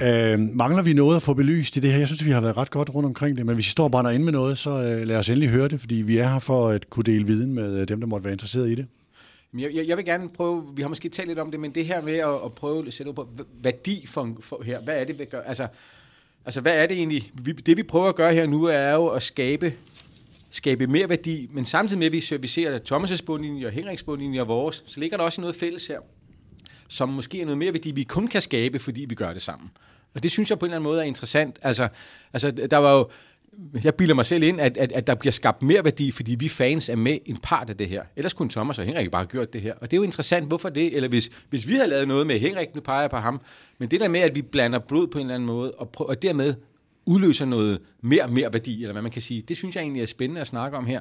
Øh, mangler vi noget at få belyst i det her? Jeg synes, vi har været ret godt rundt omkring det, men hvis I står og brænder ind med noget, så øh, lad os endelig høre det, fordi vi er her for at kunne dele viden med øh, dem, der måtte være interesseret i det. Jeg, jeg, jeg vil gerne prøve, vi har måske talt lidt om det, men det her med at, at prøve at sætte op på værdi for, for her, hvad er det, vi gør? Altså, altså, hvad er det egentlig? Vi, det vi prøver at gøre her nu, er jo at skabe, skabe mere værdi, men samtidig med, at vi servicerer Thomas' bundlinje og Henriks bundlinje og vores, så ligger der også noget fælles her, som måske er noget mere værdi, vi kun kan skabe, fordi vi gør det sammen. Og det synes jeg på en eller anden måde er interessant. Altså, altså der var jo, jeg bilder mig selv ind, at, at, at der bliver skabt mere værdi, fordi vi fans er med en part af det her. Ellers kunne Thomas og Henrik bare have gjort det her. Og det er jo interessant, hvorfor det? Eller hvis, hvis vi havde lavet noget med Henrik, nu peger jeg på ham, men det der med, at vi blander blod på en eller anden måde, og, prøver, og dermed udløser noget mere mere værdi, eller hvad man kan sige, det synes jeg egentlig er spændende at snakke om her.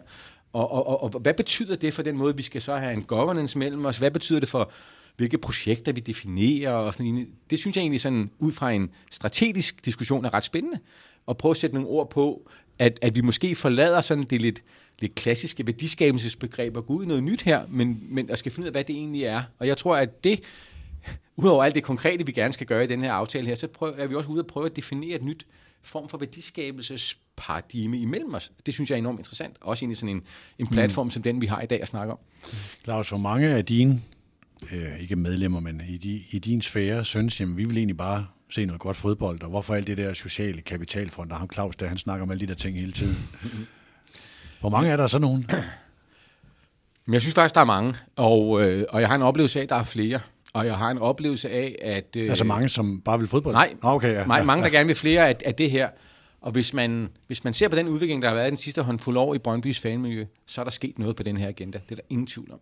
Og, og, og, og hvad betyder det for den måde, vi skal så have en governance mellem os? Hvad betyder det for hvilke projekter vi definerer og sådan. Det synes jeg egentlig sådan, ud fra en strategisk diskussion er ret spændende. At prøve at sætte nogle ord på, at, at vi måske forlader sådan det lidt, lidt klassiske værdiskabelsesbegreb og gå ud i noget nyt her, men, men at skal finde ud af, hvad det egentlig er. Og jeg tror, at det, udover alt det konkrete, vi gerne skal gøre i den her aftale her, så prøver, er vi også ude at prøve at definere et nyt form for værdiskabelsesparadigme imellem os. Det synes jeg er enormt interessant. Også ind i sådan en, en platform mm. som den, vi har i dag at snakke om. Claus, hvor mange af dine, øh, ikke medlemmer, men i, de, i din sfære, synes, jamen vi vil egentlig bare se noget godt fodbold, og hvorfor alt det der sociale kapitalfond, og ham Claus, der han snakker om alle de der ting hele tiden. Hvor mange er der så nogen? Men jeg synes faktisk, der er mange, og, øh, og jeg har en oplevelse af, at der er flere. Og jeg har en oplevelse af, at... Øh, altså mange, som bare vil fodbold? Nej, okay, ja, mange, mange der gerne vil flere af, af det her. Og hvis man, hvis man ser på den udvikling, der har været den sidste håndfuld år i Brøndbys fanmiljø, så er der sket noget på den her agenda. Det er der ingen tvivl om.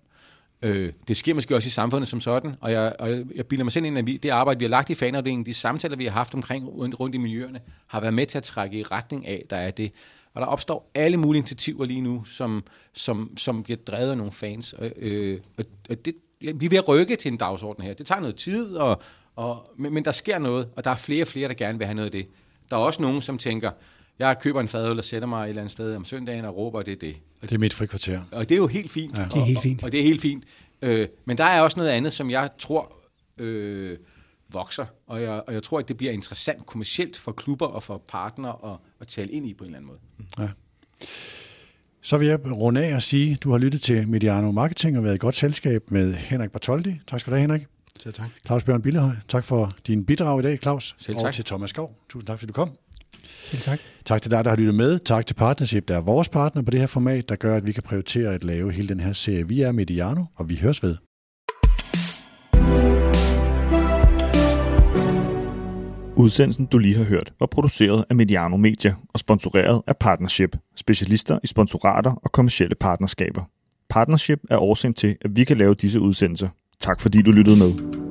Øh, det sker måske også i samfundet som sådan, og jeg, og jeg, jeg bilder mig selv ind, at vi, det arbejde, vi har lagt i fanafdelingen, de samtaler, vi har haft omkring rundt, rundt i miljøerne, har været med til at trække i retning af, der er det. Og der opstår alle mulige initiativer lige nu, som, som, som bliver drevet af nogle fans. Øh, og, og det, ja, vi er ved at rykke til en dagsorden her. Det tager noget tid, og, og, men, men der sker noget, og der er flere og flere, der gerne vil have noget af det. Der er også nogen, som tænker, jeg køber en fadøl og sætter mig et eller andet sted om søndagen og råber, det er det. Det er mit frikvarter. Og det er jo helt fint. Ja. Det er helt fint. Og, og det er helt fint. Øh, men der er også noget andet, som jeg tror øh, vokser, og jeg, og jeg tror, at det bliver interessant kommercielt for klubber og for partnere at, at tale ind i på en eller anden måde. Ja. Så vil jeg runde af og sige, at du har lyttet til Mediano Marketing og været i godt selskab med Henrik Bartoldi. Tak skal du have, Henrik. Selv tak. Claus Bjørn Billehøj, tak for din bidrag i dag, Claus. Selv tak. Og til Thomas Skov. Tusind tak, fordi du kom. Selv tak. Tak til dig, der har lyttet med. Tak til Partnership, der er vores partner på det her format, der gør, at vi kan prioritere at lave hele den her serie. Vi er Mediano, og vi høres ved. Udsendelsen, du lige har hørt, var produceret af Mediano Media og sponsoreret af Partnership, specialister i sponsorater og kommersielle partnerskaber. Partnership er årsagen til, at vi kan lave disse udsendelser. Tak fordi du lyttede med.